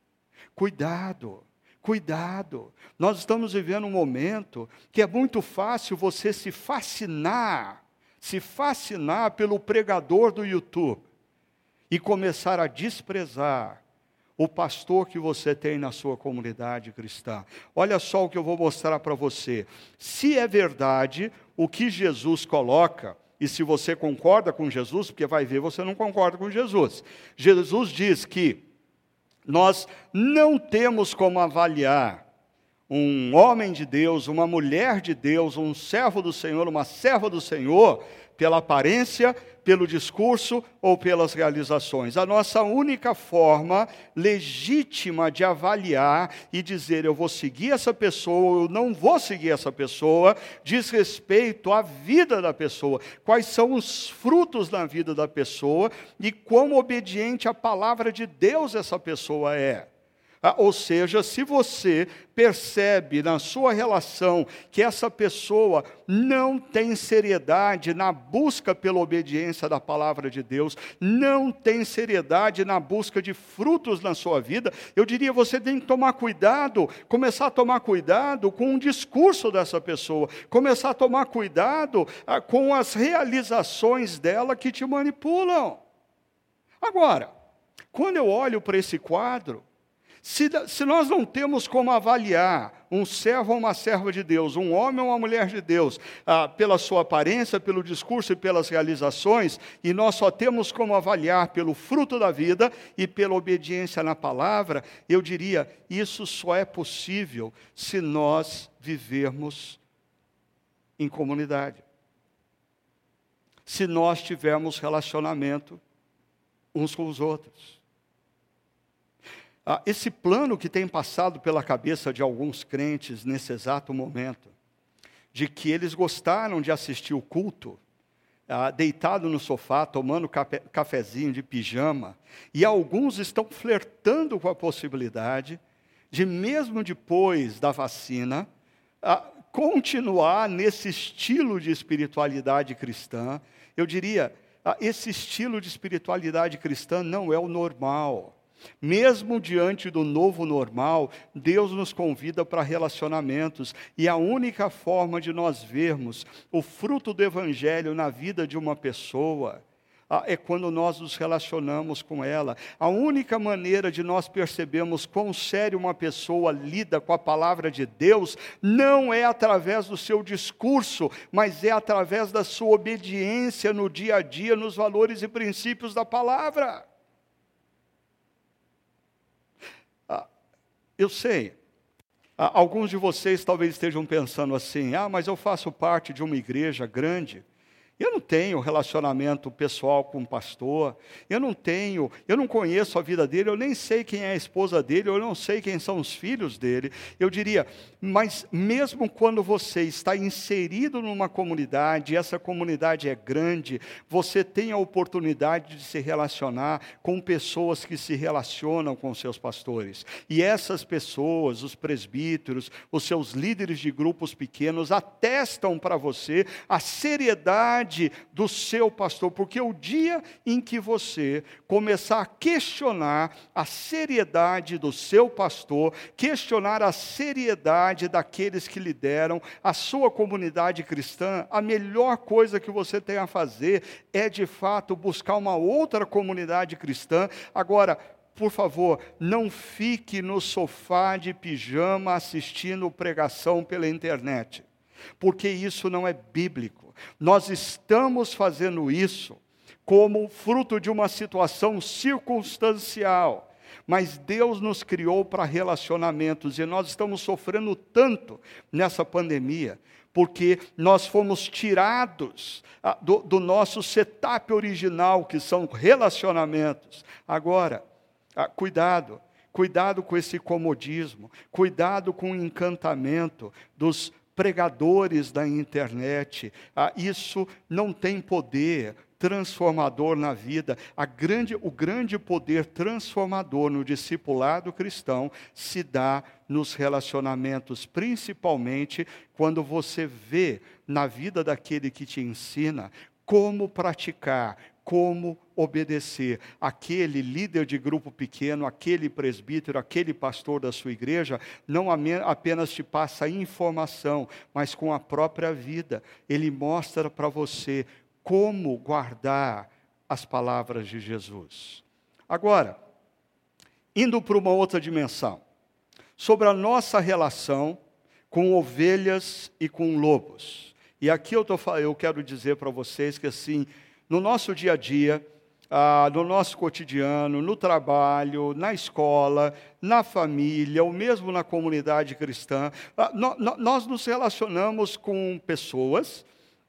[SPEAKER 1] Cuidado, Cuidado, nós estamos vivendo um momento que é muito fácil você se fascinar, se fascinar pelo pregador do YouTube e começar a desprezar o pastor que você tem na sua comunidade cristã. Olha só o que eu vou mostrar para você. Se é verdade o que Jesus coloca, e se você concorda com Jesus, porque vai ver, você não concorda com Jesus. Jesus diz que nós não temos como avaliar um homem de Deus, uma mulher de Deus, um servo do Senhor, uma serva do Senhor, pela aparência, pelo discurso ou pelas realizações. A nossa única forma legítima de avaliar e dizer eu vou seguir essa pessoa ou eu não vou seguir essa pessoa diz respeito à vida da pessoa, quais são os frutos na vida da pessoa e quão obediente à palavra de Deus essa pessoa é. Ah, ou seja, se você percebe na sua relação que essa pessoa não tem seriedade na busca pela obediência da palavra de Deus, não tem seriedade na busca de frutos na sua vida, eu diria você tem que tomar cuidado, começar a tomar cuidado com o discurso dessa pessoa, começar a tomar cuidado ah, com as realizações dela que te manipulam. Agora, quando eu olho para esse quadro, se, se, nós não temos como avaliar um servo ou uma serva de Deus, um homem ou uma mulher de Deus, ah, pela sua aparência, pelo discurso e pelas realizações, e nós só temos como avaliar pelo fruto da vida e pela obediência na palavra, eu diria, isso só é possível se nós vivermos em comunidade. Se nós tivermos relacionamento uns com os outros. Ah, esse plano que tem passado pela cabeça de alguns crentes nesse exato momento, de que eles gostaram de assistir o culto, ah, deitado no sofá, tomando café, cafezinho de pijama, e alguns estão flertando com a possibilidade de, mesmo depois da vacina, ah, continuar nesse estilo de espiritualidade cristã. Eu diria, ah, esse estilo de espiritualidade cristã não é o normal. Mesmo diante do novo normal, Deus nos convida para relacionamentos, e a única forma de nós vermos o fruto do Evangelho na vida de uma pessoa ah, é quando nós nos relacionamos com ela. A única maneira de nós percebermos quão sério uma pessoa lida com a palavra de Deus não é através do seu discurso, mas é através da sua obediência no dia a dia, nos valores e princípios da palavra. Eu sei, alguns de vocês talvez estejam pensando assim: ah, mas eu faço parte de uma igreja grande. Eu não tenho relacionamento pessoal com o pastor, eu não tenho, eu não conheço a vida dele, eu nem sei quem é a esposa dele, eu não sei quem são os filhos dele. Eu diria, mas mesmo quando você está inserido numa comunidade, essa comunidade é grande, você tem a oportunidade de se relacionar com pessoas que se relacionam com seus pastores. E essas pessoas, os presbíteros, os seus líderes de grupos pequenos, atestam para você a seriedade seriedade do seu pastor, porque o dia em que você começar a questionar a seriedade do seu pastor, questionar a seriedade daqueles que lideram a sua comunidade cristã, a melhor coisa que você tem a fazer é de fato buscar uma outra comunidade cristã. Agora, por favor, não fique no sofá de pijama assistindo pregação pela internet, porque isso não é bíblico. Nós estamos fazendo isso como fruto de uma situação circunstancial. Mas Deus nos criou para relacionamentos e nós estamos sofrendo tanto nessa pandemia, porque nós fomos tirados ah, do, do nosso setup original, que são relacionamentos. Agora, ah, cuidado, cuidado com esse comodismo, cuidado com o encantamento dos pregadores da internet. Ah, isso não tem poder transformador na vida. Grande, o grande poder transformador no discipulado cristão se dá nos relacionamentos, principalmente quando você vê na vida daquele que te ensina como praticar, como obedecer. Aquele líder de grupo pequeno, aquele presbítero, aquele pastor da sua igreja, não apenas te passa informação, mas com a própria vida. Ele mostra para você como guardar as palavras de Jesus. Agora, indo para uma outra dimensão, sobre a nossa relação com ovelhas e com lobos. E aqui eu, tô, eu quero dizer para vocês que assim, no nosso dia a dia, ah, no nosso cotidiano, no trabalho, na escola, na família, ou mesmo na comunidade cristã, ah, no, no, nós nos relacionamos com pessoas,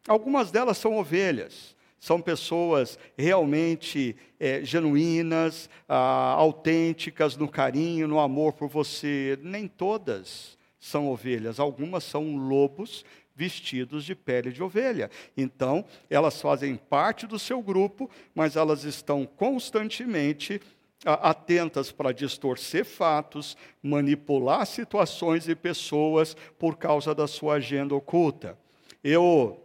[SPEAKER 1] algumas delas são ovelhas, são pessoas realmente é, genuínas, ah, autênticas no carinho, no amor por você. Nem todas são ovelhas, algumas são lobos vestidos de pele de ovelha. Então, elas fazem parte do seu grupo, mas elas estão constantemente atentas para distorcer fatos, manipular situações e pessoas por causa da sua agenda oculta. Eu,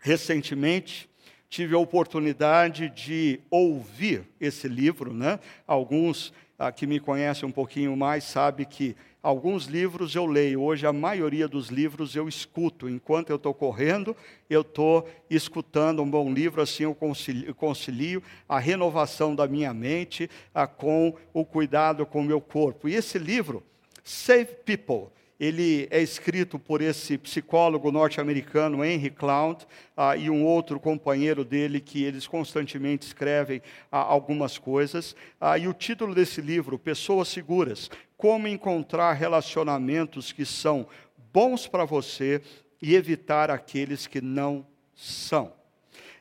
[SPEAKER 1] recentemente, tive a oportunidade de ouvir esse livro, né? Alguns ah, que me conhecem um pouquinho mais sabem que alguns livros eu leio. Hoje a maioria dos livros eu escuto. Enquanto eu estou correndo, eu estou escutando um bom livro, assim eu concilio, concilio a renovação da minha mente ah, com o cuidado com o meu corpo. E esse livro, Save People, ele é escrito por esse psicólogo norte-americano Henry Cloud uh, e um outro companheiro dele que eles constantemente escrevem uh, algumas coisas. Uh, e o título desse livro, Pessoas Seguras: Como encontrar relacionamentos que são bons para você e evitar aqueles que não são.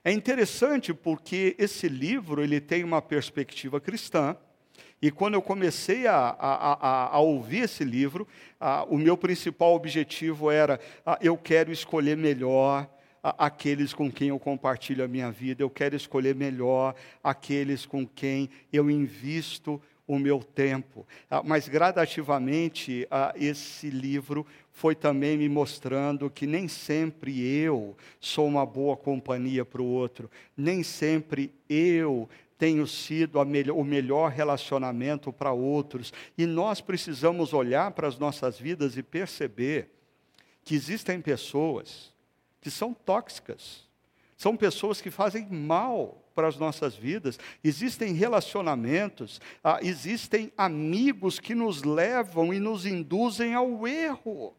[SPEAKER 1] É interessante porque esse livro ele tem uma perspectiva cristã e quando eu comecei a, a, a, a ouvir esse livro, o meu principal objetivo era: eu quero escolher melhor aqueles com quem eu compartilho a minha vida, eu quero escolher melhor aqueles com quem eu invisto o meu tempo. Mas gradativamente, esse livro foi também me mostrando que nem sempre eu sou uma boa companhia para o outro, nem sempre eu tenho sido melhor, o melhor relacionamento para outros. E nós precisamos olhar para as nossas vidas e perceber que existem pessoas que são tóxicas, são pessoas que fazem mal para as nossas vidas, existem relacionamentos, ah, existem amigos que nos levam e nos induzem ao erro.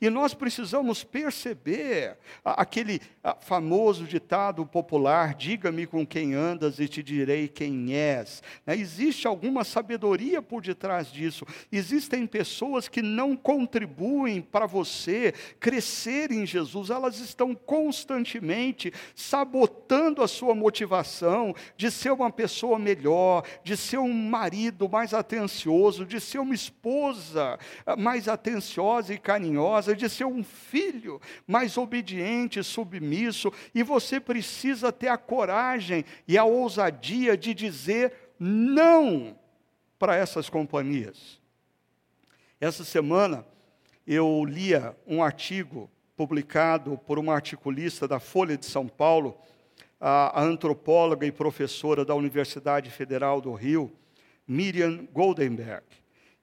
[SPEAKER 1] E nós precisamos perceber aquele famoso ditado popular: diga-me com quem andas e te direi quem és. Né, existe alguma sabedoria por detrás disso. Existem pessoas que não contribuem para você crescer em Jesus, elas estão constantemente sabotando a sua motivação de ser uma pessoa melhor, de ser um marido mais atencioso, de ser uma esposa ah, mais atenciosa e carinhosa de ser um filho mais obediente, submisso, e você precisa ter a coragem e a ousadia de dizer não para essas companhias. Essa semana eu lia um artigo publicado por uma articulista da Folha de São Paulo, a, antropóloga e professora da Universidade Federal do Rio, Miriam Goldenberg.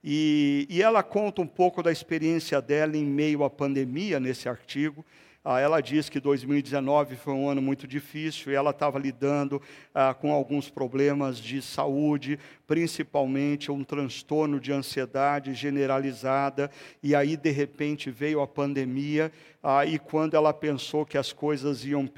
[SPEAKER 1] E, e, ela conta um pouco da experiência dela em meio à pandemia nesse artigo. Ah, ela diz que 2019 foi um ano muito difícil e ela estava lidando ah, com alguns problemas de saúde, principalmente um transtorno de ansiedade generalizada. E aí, de repente, veio a pandemia. Ah, e quando ela pensou que as coisas iam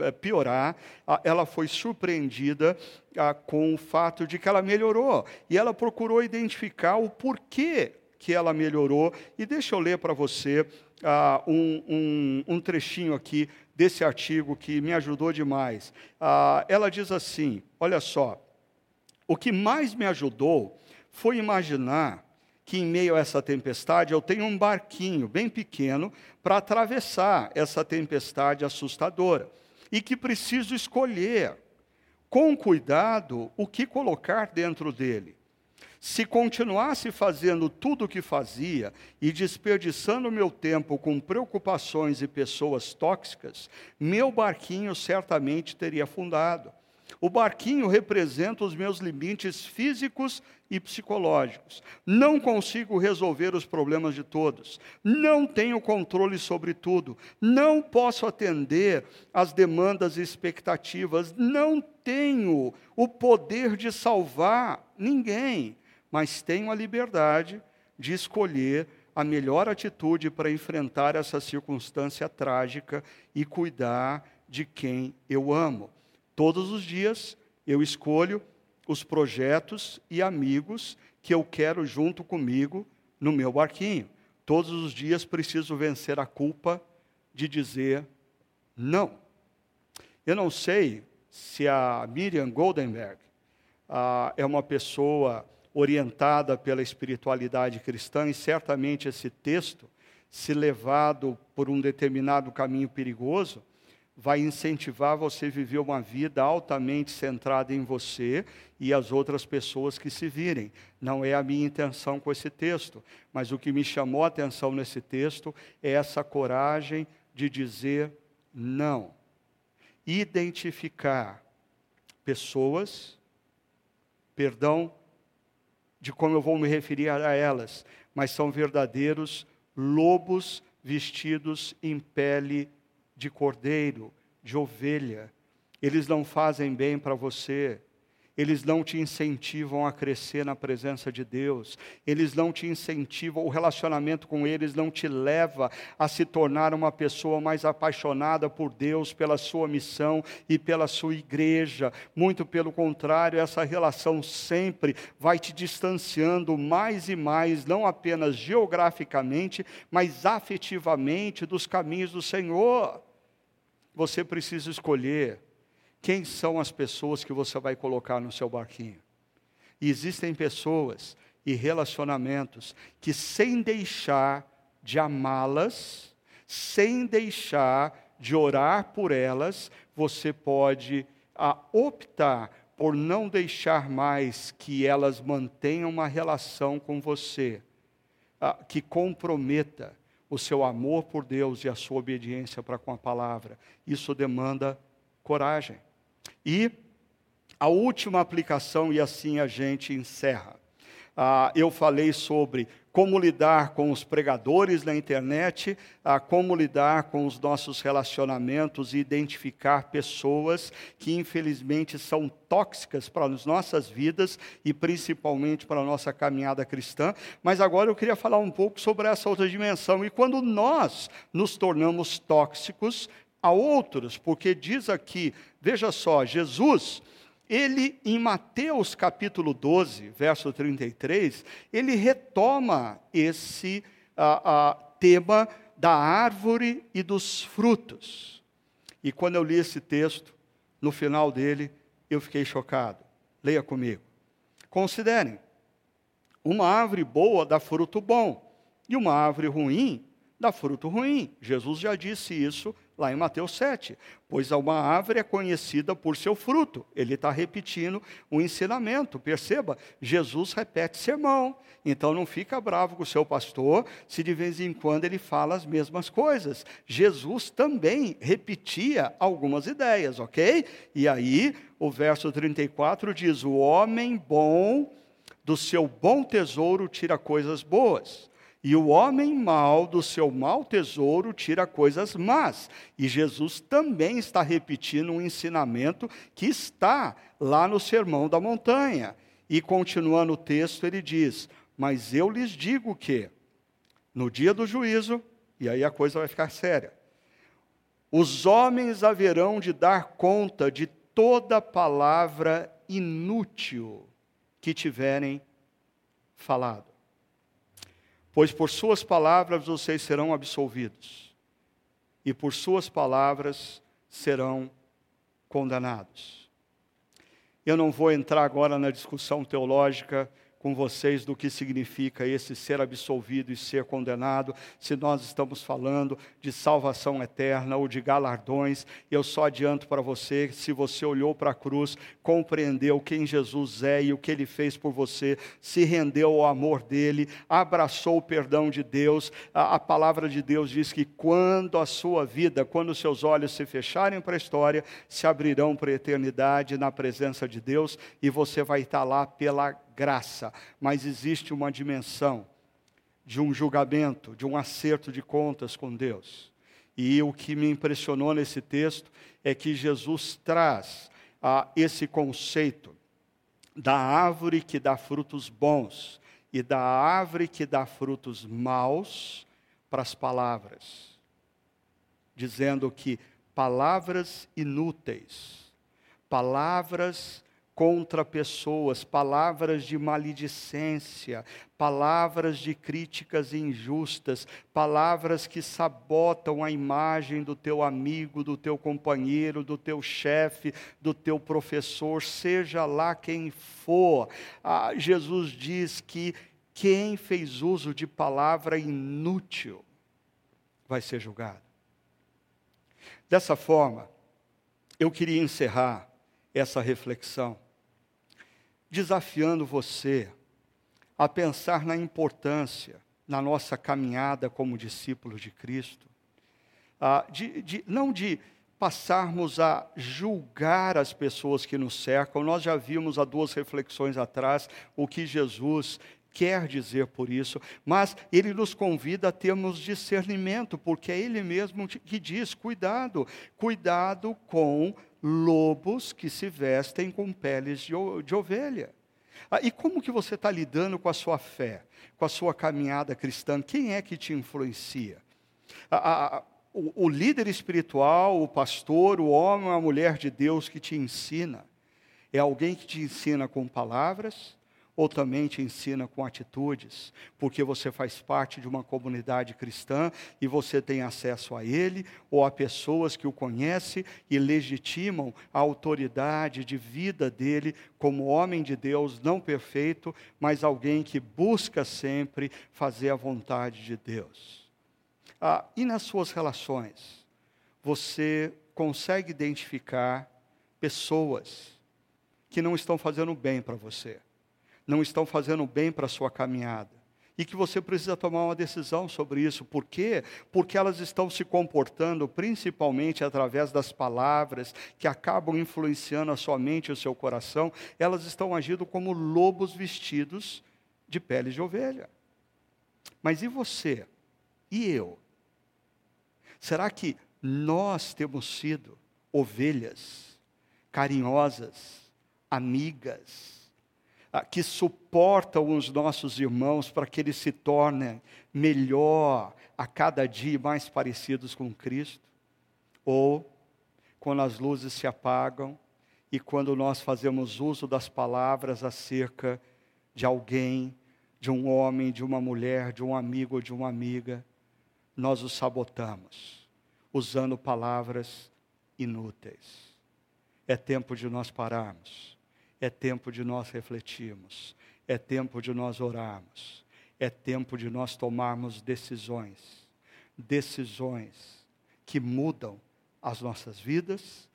[SPEAKER 1] eh, piorar, ah, ela foi surpreendida ah, com o fato de que ela melhorou. E ela procurou identificar o porquê que ela melhorou. E deixa eu ler para você uh, um, um, um, trechinho aqui desse artigo que me ajudou demais. Uh, ela diz assim: olha só, o que mais me ajudou foi imaginar que em meio a essa tempestade eu tenho um barquinho bem pequeno para atravessar essa tempestade assustadora e que preciso escolher com cuidado o que colocar dentro dele. Se continuasse fazendo tudo o que fazia e desperdiçando meu tempo com preocupações e pessoas tóxicas, meu barquinho certamente teria afundado. O barquinho representa os meus limites físicos e psicológicos. Não consigo resolver os problemas de todos. Não tenho controle sobre tudo. Não posso atender às demandas e expectativas. Não tenho o poder de salvar ninguém mas tenho a liberdade de escolher a melhor atitude para enfrentar essa circunstância trágica e cuidar de quem eu amo. Todos os dias eu escolho os projetos e amigos que eu quero junto comigo no meu barquinho. Todos os dias preciso vencer a culpa de dizer não. Eu não sei se a Miriam Goldenberg ah, é uma pessoa orientada pela espiritualidade cristã, e certamente esse texto, se levado por um determinado caminho perigoso, vai incentivar você a viver uma vida altamente centrada em você e as outras pessoas que se virem. Não é a minha intenção com esse texto, mas o que me chamou a atenção nesse texto é essa coragem de dizer não. Identificar pessoas, perdão de como eu vou me referir a elas, mas são verdadeiros lobos vestidos em pele de cordeiro, de ovelha. Eles não fazem bem para você, eles não te incentivam a crescer na presença de Deus, eles não te incentivam, o relacionamento com eles não te leva a se tornar uma pessoa mais apaixonada por Deus, pela sua missão e pela sua igreja. Muito pelo contrário, essa relação sempre vai te distanciando mais e mais, não apenas geograficamente, mas afetivamente dos caminhos do Senhor. Você precisa escolher quem são as pessoas que você vai colocar no seu barquinho. E existem pessoas e relacionamentos que, sem deixar de amá-las, sem deixar de orar por elas, você pode a, optar por não deixar mais que elas mantenham uma relação com você, a, que comprometa o seu amor por Deus e a sua obediência para com a palavra. Isso demanda coragem. E a última aplicação, e assim a gente encerra. Ah, eu falei sobre como lidar com os pregadores na internet, ah, como lidar com os nossos relacionamentos e identificar pessoas que infelizmente são tóxicas para as nossas vidas e principalmente para a nossa caminhada cristã. Mas agora eu queria falar um pouco sobre essa outra dimensão. E quando nós nos tornamos tóxicos, a outros, porque diz aqui, veja só, Jesus, ele em Mateus capítulo 12, verso 33, ele retoma esse a, a, tema da árvore e dos frutos. E quando eu li esse texto, no final dele, eu fiquei chocado. Leia comigo. Considerem: uma árvore boa dá fruto bom, e uma árvore ruim dá fruto ruim. Jesus já disse isso lá em Mateus 7. Pois uma árvore é conhecida por seu fruto. Ele está repetindo o ensinamento. Perceba, Jesus repete sermão. Então não fica bravo com o seu pastor se de vez em quando ele fala as mesmas coisas. Jesus também repetia algumas ideias, ok? E aí o verso 34 diz: O homem bom do seu bom tesouro tira coisas boas e o homem mau do seu mau tesouro tira coisas más. E Jesus também está repetindo um ensinamento que está lá no Sermão da Montanha. E continuando o texto, ele diz: Mas eu lhes digo que, no dia do juízo, e aí a coisa vai ficar séria, os homens haverão de dar conta de toda palavra inútil que tiverem falado pois por suas palavras vocês serão absolvidos, e por suas palavras serão condenados. Eu não vou entrar agora na discussão teológica com vocês do que significa esse ser absolvido e ser condenado, se nós estamos falando de salvação eterna ou de galardões. Eu só adianto para você, se você olhou para a cruz, compreendeu quem Jesus é e o que ele fez por você, se rendeu ao amor dele, abraçou o perdão de Deus. A, a palavra de Deus diz que quando a sua vida, quando seus olhos se fecharem para a história, se abrirão para a eternidade na presença de Deus e você vai estar lá pela graça, mas existe uma dimensão de um julgamento, de um acerto de contas com Deus. E o que me impressionou nesse texto é que Jesus traz ah, esse conceito da árvore que dá frutos bons e da árvore que dá frutos maus para as palavras, dizendo que palavras inúteis, palavras contra pessoas, palavras de maledicência, palavras de críticas injustas, palavras que sabotam a imagem do teu amigo, do teu companheiro, do teu chefe, do teu professor, seja lá quem for. Ah, Jesus diz que quem fez uso de palavra inútil vai ser julgado. Dessa forma, eu queria encerrar essa reflexão desafiando você a pensar na importância, na nossa caminhada como discípulos de Cristo, de, de, não de passarmos a julgar as pessoas que nos cercam, nós já vimos há duas reflexões atrás o que Jesus quer dizer por isso, mas ele nos convida a termos discernimento, porque é ele mesmo que diz: cuidado, cuidado com lobos que se vestem com peles de, de ovelha. Ah, e como que você está lidando com a sua fé, com a sua caminhada cristã? Quem é que te influencia? Ah, ah, o, o líder espiritual, o pastor, o homem, a mulher de Deus que te ensina, é alguém que te ensina com palavras, ou também te ensina com atitudes, porque você faz parte de uma comunidade cristã e você tem acesso a ele ou a pessoas que o conhecem e legitimam a autoridade de vida dele como homem de Deus, não perfeito, mas alguém que busca sempre fazer a vontade de Deus. Ah, e nas suas relações, você consegue identificar pessoas que não estão fazendo bem para você não estão fazendo bem para a sua caminhada. E que você precisa tomar uma decisão sobre isso. Por quê? Porque elas estão se comportando principalmente através das palavras que acabam influenciando a sua mente e o seu coração. Elas estão agindo como lobos vestidos de pele de ovelha. Mas e você? E eu? Será que nós temos sido ovelhas carinhosas, amigas, que suportam os nossos irmãos para que eles se tornem melhor a cada dia mais parecidos com Cristo? Ou, quando as luzes se apagam e quando nós fazemos uso das palavras acerca de alguém, de um homem, de uma mulher, de um amigo ou de uma amiga, nós os sabotamos, usando palavras inúteis. É tempo de nós pararmos é tempo de nós refletirmos, é tempo de nós orarmos, é tempo de nós tomarmos decisões, decisões que mudam as nossas vidas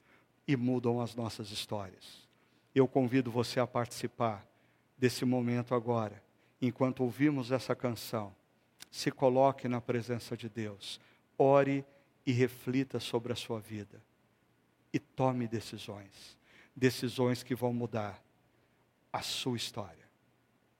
[SPEAKER 1] e mudam as nossas histórias. Eu convido você a participar desse momento agora, enquanto ouvimos essa canção. Se coloque na presença de Deus, ore e reflita sobre a sua vida. E tome decisões decisões que vão mudar a sua história.